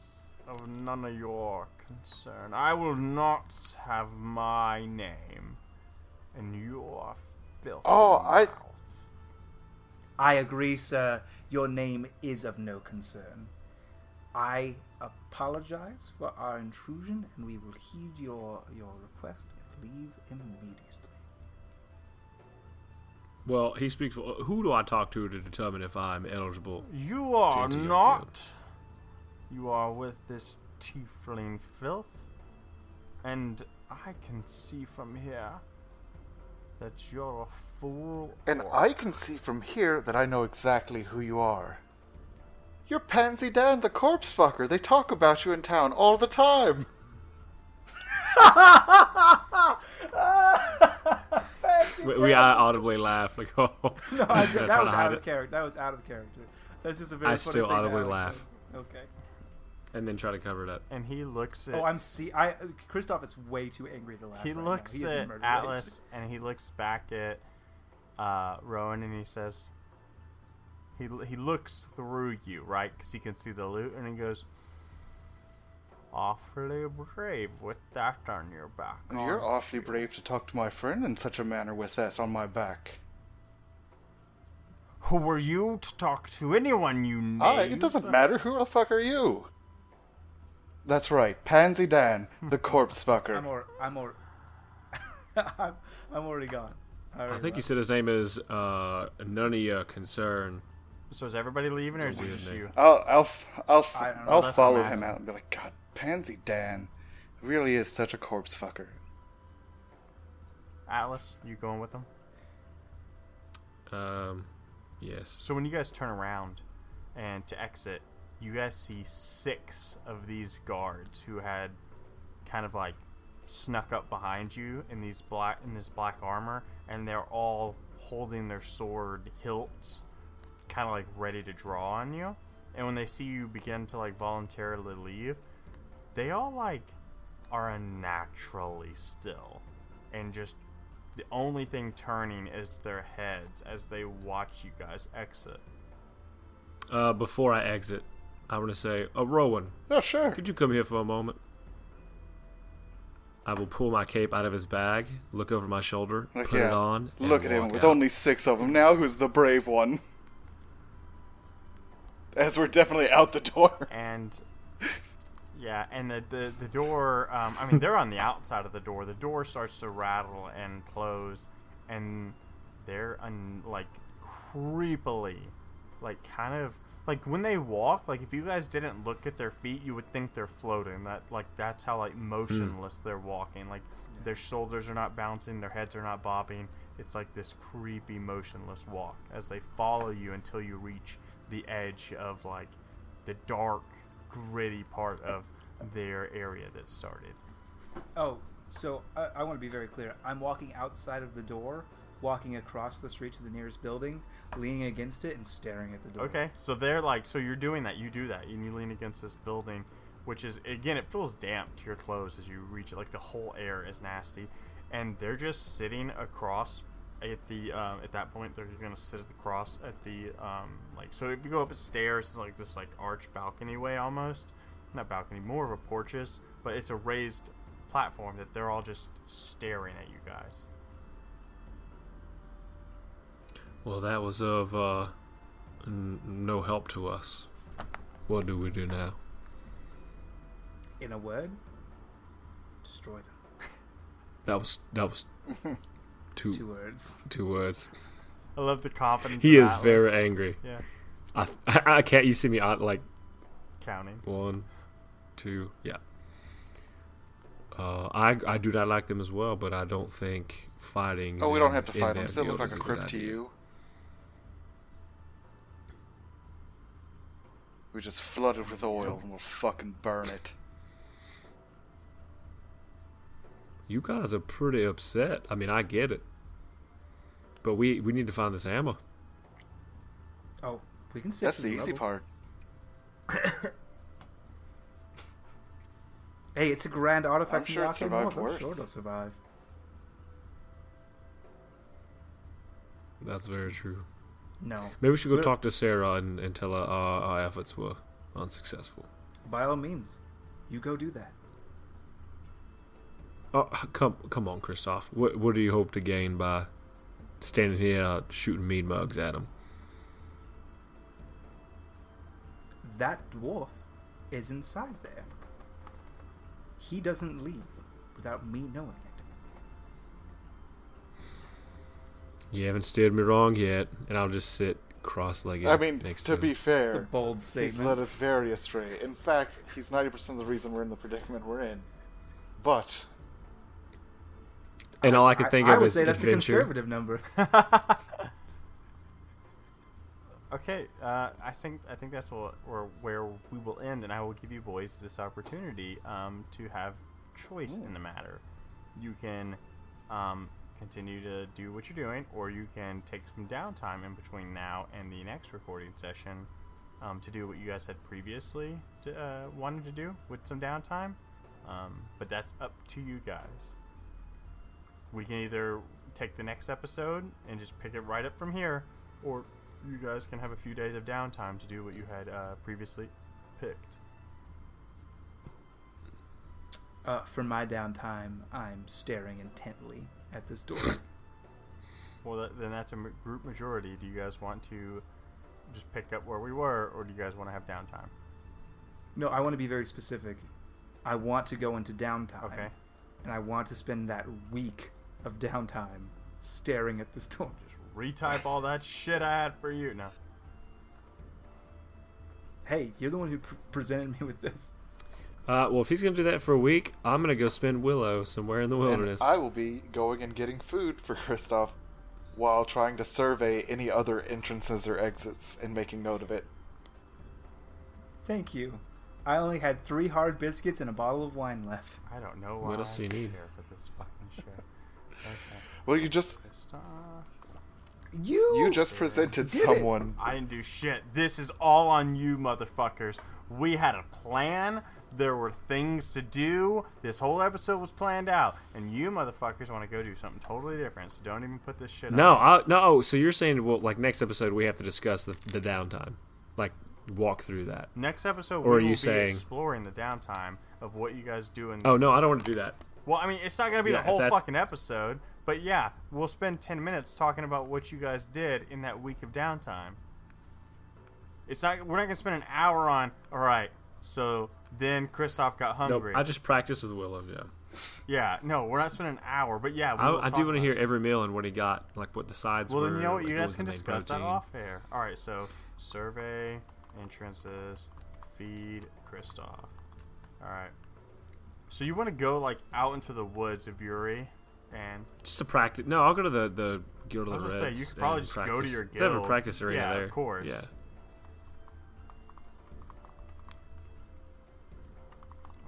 of none of your concern. I will not have my name in your filthy Oh, I- mouth. I agree, sir. Your name is of no concern. I apologize for our intrusion, and we will heed your your request and leave immediately. Well, he speaks. Uh, who do I talk to to determine if I'm eligible? You are Change not. guild. You are with this tiefling filth, and I can see from here that you're a fool. And orc. I can see from here that I know exactly who you are. You're Pansy Dan, the corpse fucker. They talk about you in town all the time. <laughs> We, we I audibly laugh like, <laughs> oh, No, I, trying that was hide out it. of character. That was out of character. That's just a very I funny still thing to audibly Alex laugh. say. Okay. and then try to cover it up. and he looks at. Oh, I'm see. I Kristoff is way too angry to laugh. he right now. looks He at murder rage. Atlas and he looks back at uh, Rowan, and he says, he he looks through you, right? Because he can see the lute, and he goes, "Awfully brave with that on your back." You're awfully you?" brave to talk to my friend in such a manner with that on my back. Who were you to talk to anyone you know? Ah, it doesn't matter. Who the fuck are you? That's right, Pansy Dan, the <laughs> corpse fucker. I'm or I'm or <laughs> I'm, I'm already gone. I already think you said his name is uh, none of your concern. So is everybody leaving, or is it weird just you? I'll I'll f- I'll, f- I don't I'll follow him out and be like, God, Pansy Dan really is such a corpse fucker. Atlas, you going with them? Um, yes. So when you guys turn around and to exit, you guys see six of these guards who had kind of like snuck up behind you in these black in this black armor, and they're all holding their sword hilts, kind of like ready to draw on you. And when they see you begin to like voluntarily leave, they all like are unnaturally still, and just the only thing turning is their heads as they watch you guys exit. Uh, before I exit, I want to say, uh, Rowan, Oh, sure. could you come here for a moment? I will pull my cape out of his bag, look over my shoulder, Look, put yeah. it on. Look at him walk with out. only six of them now. Who's the brave one? <laughs> As we're definitely out the door. and <laughs> yeah, and the the, the door. Um, I mean, they're on the outside of the door. The door starts to rattle and close, and they're un, like creepily, like kind of like when they walk. Like if you guys didn't look at their feet, you would think they're floating. That like that's how like motionless they're walking. Like their shoulders are not bouncing, their heads are not bobbing. It's like this creepy, motionless walk as they follow you until you reach the edge of like the dark, gritty part of their area that started. Oh, so I, I want to be very clear. I'm walking outside of the door, walking across the street to the nearest building, leaning against it and staring at the door. Okay, so they're like, so you're doing that. You do that, and you lean against this building, which is again, it feels damp to your clothes as you reach it. Like the whole air is nasty, and they're just sitting across at the um, at that point. They're gonna sit at the cross at the um, like. So if you go up the stairs, it's like this like arch balcony way almost, not balcony, more of a porches, but it's a raised platform that they're all just staring at you guys. Well, that was of uh, n- no help to us. What do we do now? In a word, destroy them. That was that was <laughs> two Two words. two words. I love the confidence. He of is Atlas. very angry. yeah I, I I can't. You see me out like counting. one, two, yeah. Uh, I I do not like them as well, but I don't think fighting. Oh, we don't have to in fight that them. Still look like a good crook to you. We just flood it with oil and we'll fucking burn it. You guys are pretty upset. I mean, I get it, but we we need to find this hammer. Oh, we can stick That's to the easy rubble. part. <coughs> Hey, it's a grand artifact I'm sure it Arcane survived Wars. I'm sure it'll survive. That's very true. No. Maybe we should go But- talk to Sarah and, and tell her our, our efforts were unsuccessful. By all means, you go do that. Oh, come come on, Kristoff. What what do you hope to gain by standing here uh, shooting mean mugs at him? That dwarf is inside there. He doesn't leave without me knowing it. You haven't steered me wrong yet, and I'll just sit cross-legged. I mean, next to to be him. It's a fair, bold he's led us very astray. In fact, he's 90% of the reason we're in the predicament we're in. But, and all I can think I of would is say that's a adventure. conservative number. <laughs> Okay, uh, I think I think that's what, or where we will end, and I will give you boys this opportunity um, to have choice in the matter. You can um, continue to do what you're doing, or you can take some downtime in between now and the next recording session um, to do what you guys had previously to, uh, wanted to do with some downtime. Um, but that's up to you guys. We can either take the next episode and just pick it right up from here, or you guys can have a few days of downtime to do what you had uh, previously picked. Uh, for my downtime, I'm staring intently at this door. <laughs> Well, that, then that's a group majority. Do you guys want to just pick up where we were, or do you guys want to have downtime? no, I want to be very specific. I want to go into downtime. Okay. And I want to spend that week of downtime staring at this door. Just retype all that shit I had for you. now. Hey, you're the one who pr- presented me with this. Uh, well, if he's gonna do that for a week, I'm gonna go spend Willow somewhere in the And wilderness. I will be going and getting food for <laughs> Kristoff while trying to survey any other entrances or exits and making note of it. Thank you. I only had three hard biscuits and a bottle of wine left. I don't know What else do you I'm need? here for this fucking shit. Okay. Well, you just You you just presented did it. someone. I didn't do shit. This is all on you, motherfuckers. We had a plan. There were things to do. This whole episode was planned out, and you motherfuckers want to go do something totally different. So don't even put this shit. no, on. I, no. oh, So you're saying, well, like next episode we have to discuss the, the downtime, like walk through that. Next episode, Or we are will you be saying- exploring the downtime of what you guys do in. Oh no, I don't want to do that. Well, I mean, it's not gonna be Yeah, the whole fucking episode, but yeah, we'll spend ten minutes talking about what you guys did in that week of downtime. It's not. We're not gonna spend an hour on. All right. So then Kristoff got hungry. I just practiced with Willow. Yeah, Yeah, no, we're not spending an hour, but yeah, we I, I do want to hear every meal and what he got, like what the sides Well, were. then you know what? like, You guys can discuss that off air. All right, so survey entrances, feed Kristoff. All right. So you want to go like out into the woods of Yuri, and Just to practice. No, I'll go to the the Guild of the was Reds. gonna say you could probably and just go to practice. your They have a practice arena Yeah, of course. Yeah.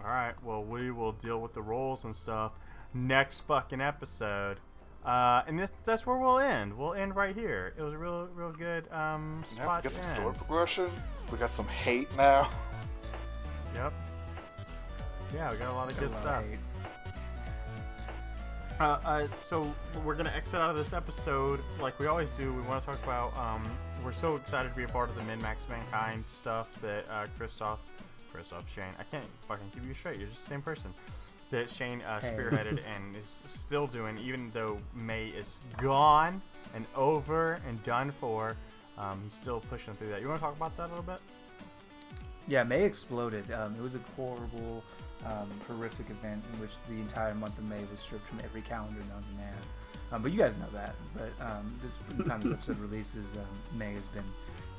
all right, well we will deal with the roles and stuff next fucking episode. Uh, and this that's where we'll end. We'll end right here. It was a real real good um Yeah, spot we got some to story progression. We got some hate now. Yep. Yeah, we got a lot of good stuff. Uh, uh, so we're gonna exit out of this episode like we always do. We want to talk about. Um, we're so excited to be a part of the Min Max Mankind stuff that uh, Kristoff, Kristoff Shane. I can't fucking keep you straight. You're just the same person. That Shane uh, spearheaded <laughs> and is still doing, even though May is gone and over and done for. Um, he's still pushing through that. You want to talk about that a little bit? Yeah, May exploded. Um, it was a horrible, um, horrific event in which the entire month of May was stripped from every calendar known to man. Um, but you guys know that. But um, this, by the time this <laughs> episode releases, um, May has been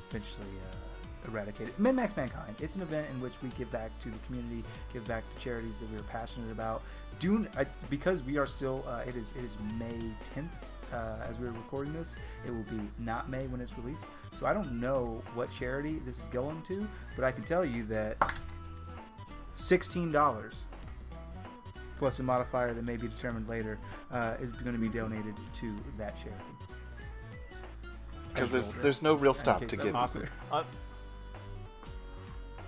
eventually uh, eradicated. Min Max Mankind. It's an event in which we give back to the community, give back to charities that we are passionate about. Do I, because we are still. Uh, it is it is May 10th. Uh, as we're recording this, it will be not May when it's released. So I don't know what charity this is going to, but I can tell you that $16 plus a modifier that may be determined later uh, is going to be donated to that charity. Because there's there's no real stop to that get. Awesome. Uh,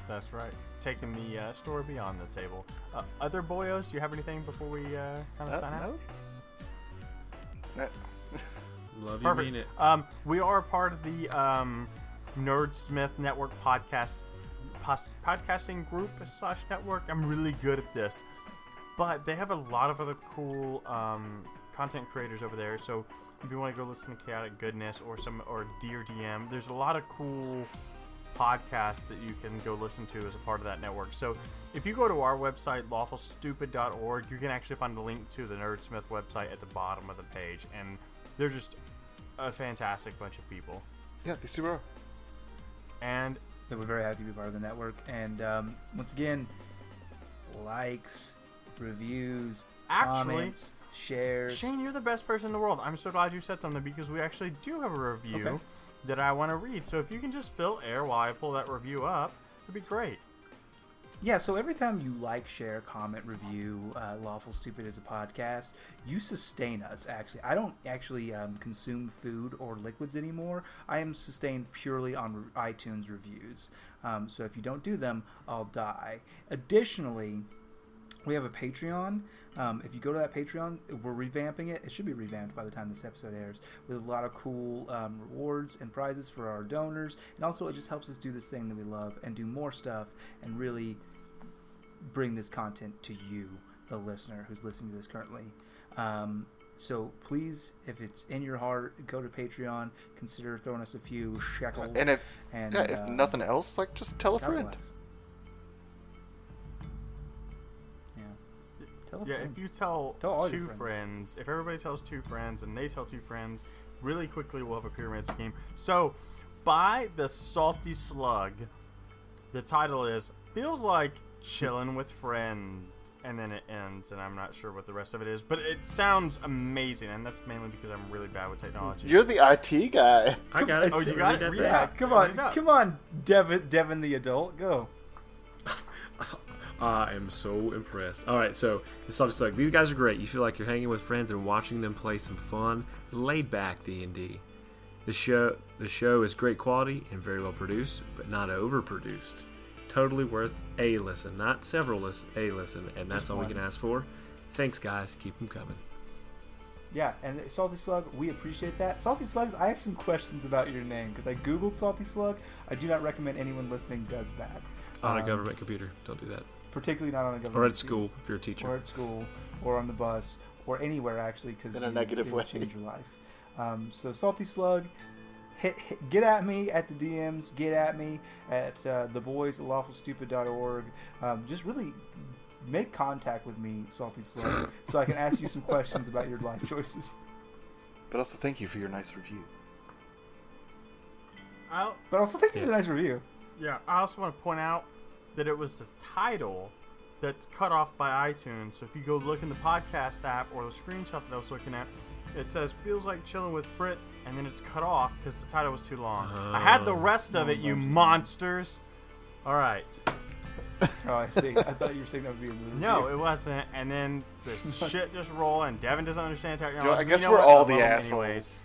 that's right. Taking the uh, story beyond the table. Uh, other boyos, do you have anything before we uh, kind of Uh, sign out? no? <laughs> Love you, Perfect. mean it. Um, we are part of the um, Nerdsmith Network podcast pos- podcasting group slash network. I'm really good at this, but they have a lot of other cool um, content creators over there. So if you want to go listen to Chaotic Goodness or some or Dear DM, there's a lot of cool podcasts that you can go listen to as a part of that network. So if you go to our website, lawfulstupid.org, you can actually find a link to the Nerdsmith website at the bottom of the page. And they're just a fantastic bunch of people. yeah, they super are. And that we're very happy to be part of the network. And um, once again, likes, reviews, Actually, comments, shares. Shane, you're the best person in the world. I'm so glad you said something because we actually do have a review Okay. that I want to read. So if you can just fill air while I pull that review up, it'd be great. Yeah, so every time you like, share, comment, review uh, Lawful Stupid as a podcast, you sustain us, actually. I don't actually um, consume food or liquids anymore. I am sustained purely on re- iTunes reviews. Um, so if you don't do them, I'll die. Additionally, we have a Patreon. Um, if you go to that Patreon, we're revamping it. It should be revamped by the time this episode airs, with a lot of cool um, rewards and prizes for our donors. And also, it just helps us do this thing that we love and do more stuff and really bring this content to you, the listener who's listening to this currently. Um, so please, if it's in your heart, go to Patreon. Consider throwing us a few shekels. And if and, yeah, if uh, nothing else, like just tell a God friend. bless. Yeah. Tell a Yeah, friend. if you tell, Tell two friends. friends. if everybody tells two friends and they tell two friends, really quickly we'll have a pyramid scheme. So, by the salty slug, the title is feels like chilling with friends, and then it ends, and I'm not sure what the rest of it is, but it sounds amazing, and that's mainly because I'm really bad with technology. You're the IT guy. I got it. Oh, you got it? that Read thing. yeah, come on, come on, Devin, Devin the adult, go. <laughs> I am so impressed. All right, so the subject's like these guys are great. You feel like you're hanging with friends and watching them play some fun, laid back D and D. The show the show is great quality and very well produced, but not overproduced. Totally worth a listen, not several listen, a listen, and that's Just all one. we can ask for. Thanks, guys. Keep them coming. Yeah, and Salty Slug, we appreciate that. Salty Slugs, I have some questions about your name because I googled Salty Slug. I do not recommend anyone listening does that. On a Um, government computer, don't do that. particularly not on a government Or at computer. school if you're a teacher. or at school, or on the bus, or anywhere actually, because In a negative it will way. change your life. Um, so salty slug, hit, hit, get at me at the DMs. Get at me at uh, the boys at lawfulstupid.org. Um, just really make contact with me, salty slug, so I can ask you some questions about your life choices. But also thank you for your nice review. I'll, But also thank you for the nice review. Yeah, I also want to point out that it was the title that's cut off by iTunes. So if you go look in the podcast app or the screenshot that I was looking at, it says "feels like chilling with Frit," and then it's cut off because the title was too long. I had the Oh. rest of it, you monsters. All right. <laughs> Oh, I see. I thought you were saying that was the review. No, it wasn't. And then the <laughs> shit just roll, and Devin doesn't understand You technology. know, I You guess know we're what? all the assholes. anyways.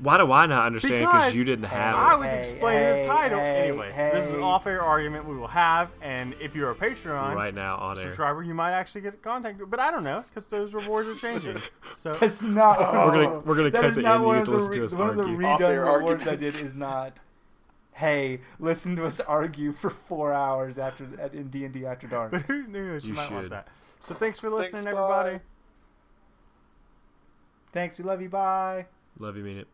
Why do I not understand? Because Because you didn't have I it. I was Hey, explaining hey, the title. hey, Anyways, this is an off-air argument we will have, and if you're a Patreon right now on air. subscriber, you might actually get contact. But I don't know because those rewards are changing. <laughs> So That's not. <laughs> We're gonna- we're gonna cut the not end. You one get of to the listen to us One of the argue. redone Off-air rewards I did is not. Hey, listen to us argue for four hours after at, in D and D after dark. but who knew You, You might want should. that. So thanks for listening, Thanks, everybody. bye. Thanks, we love you. Bye. Love you, mean it.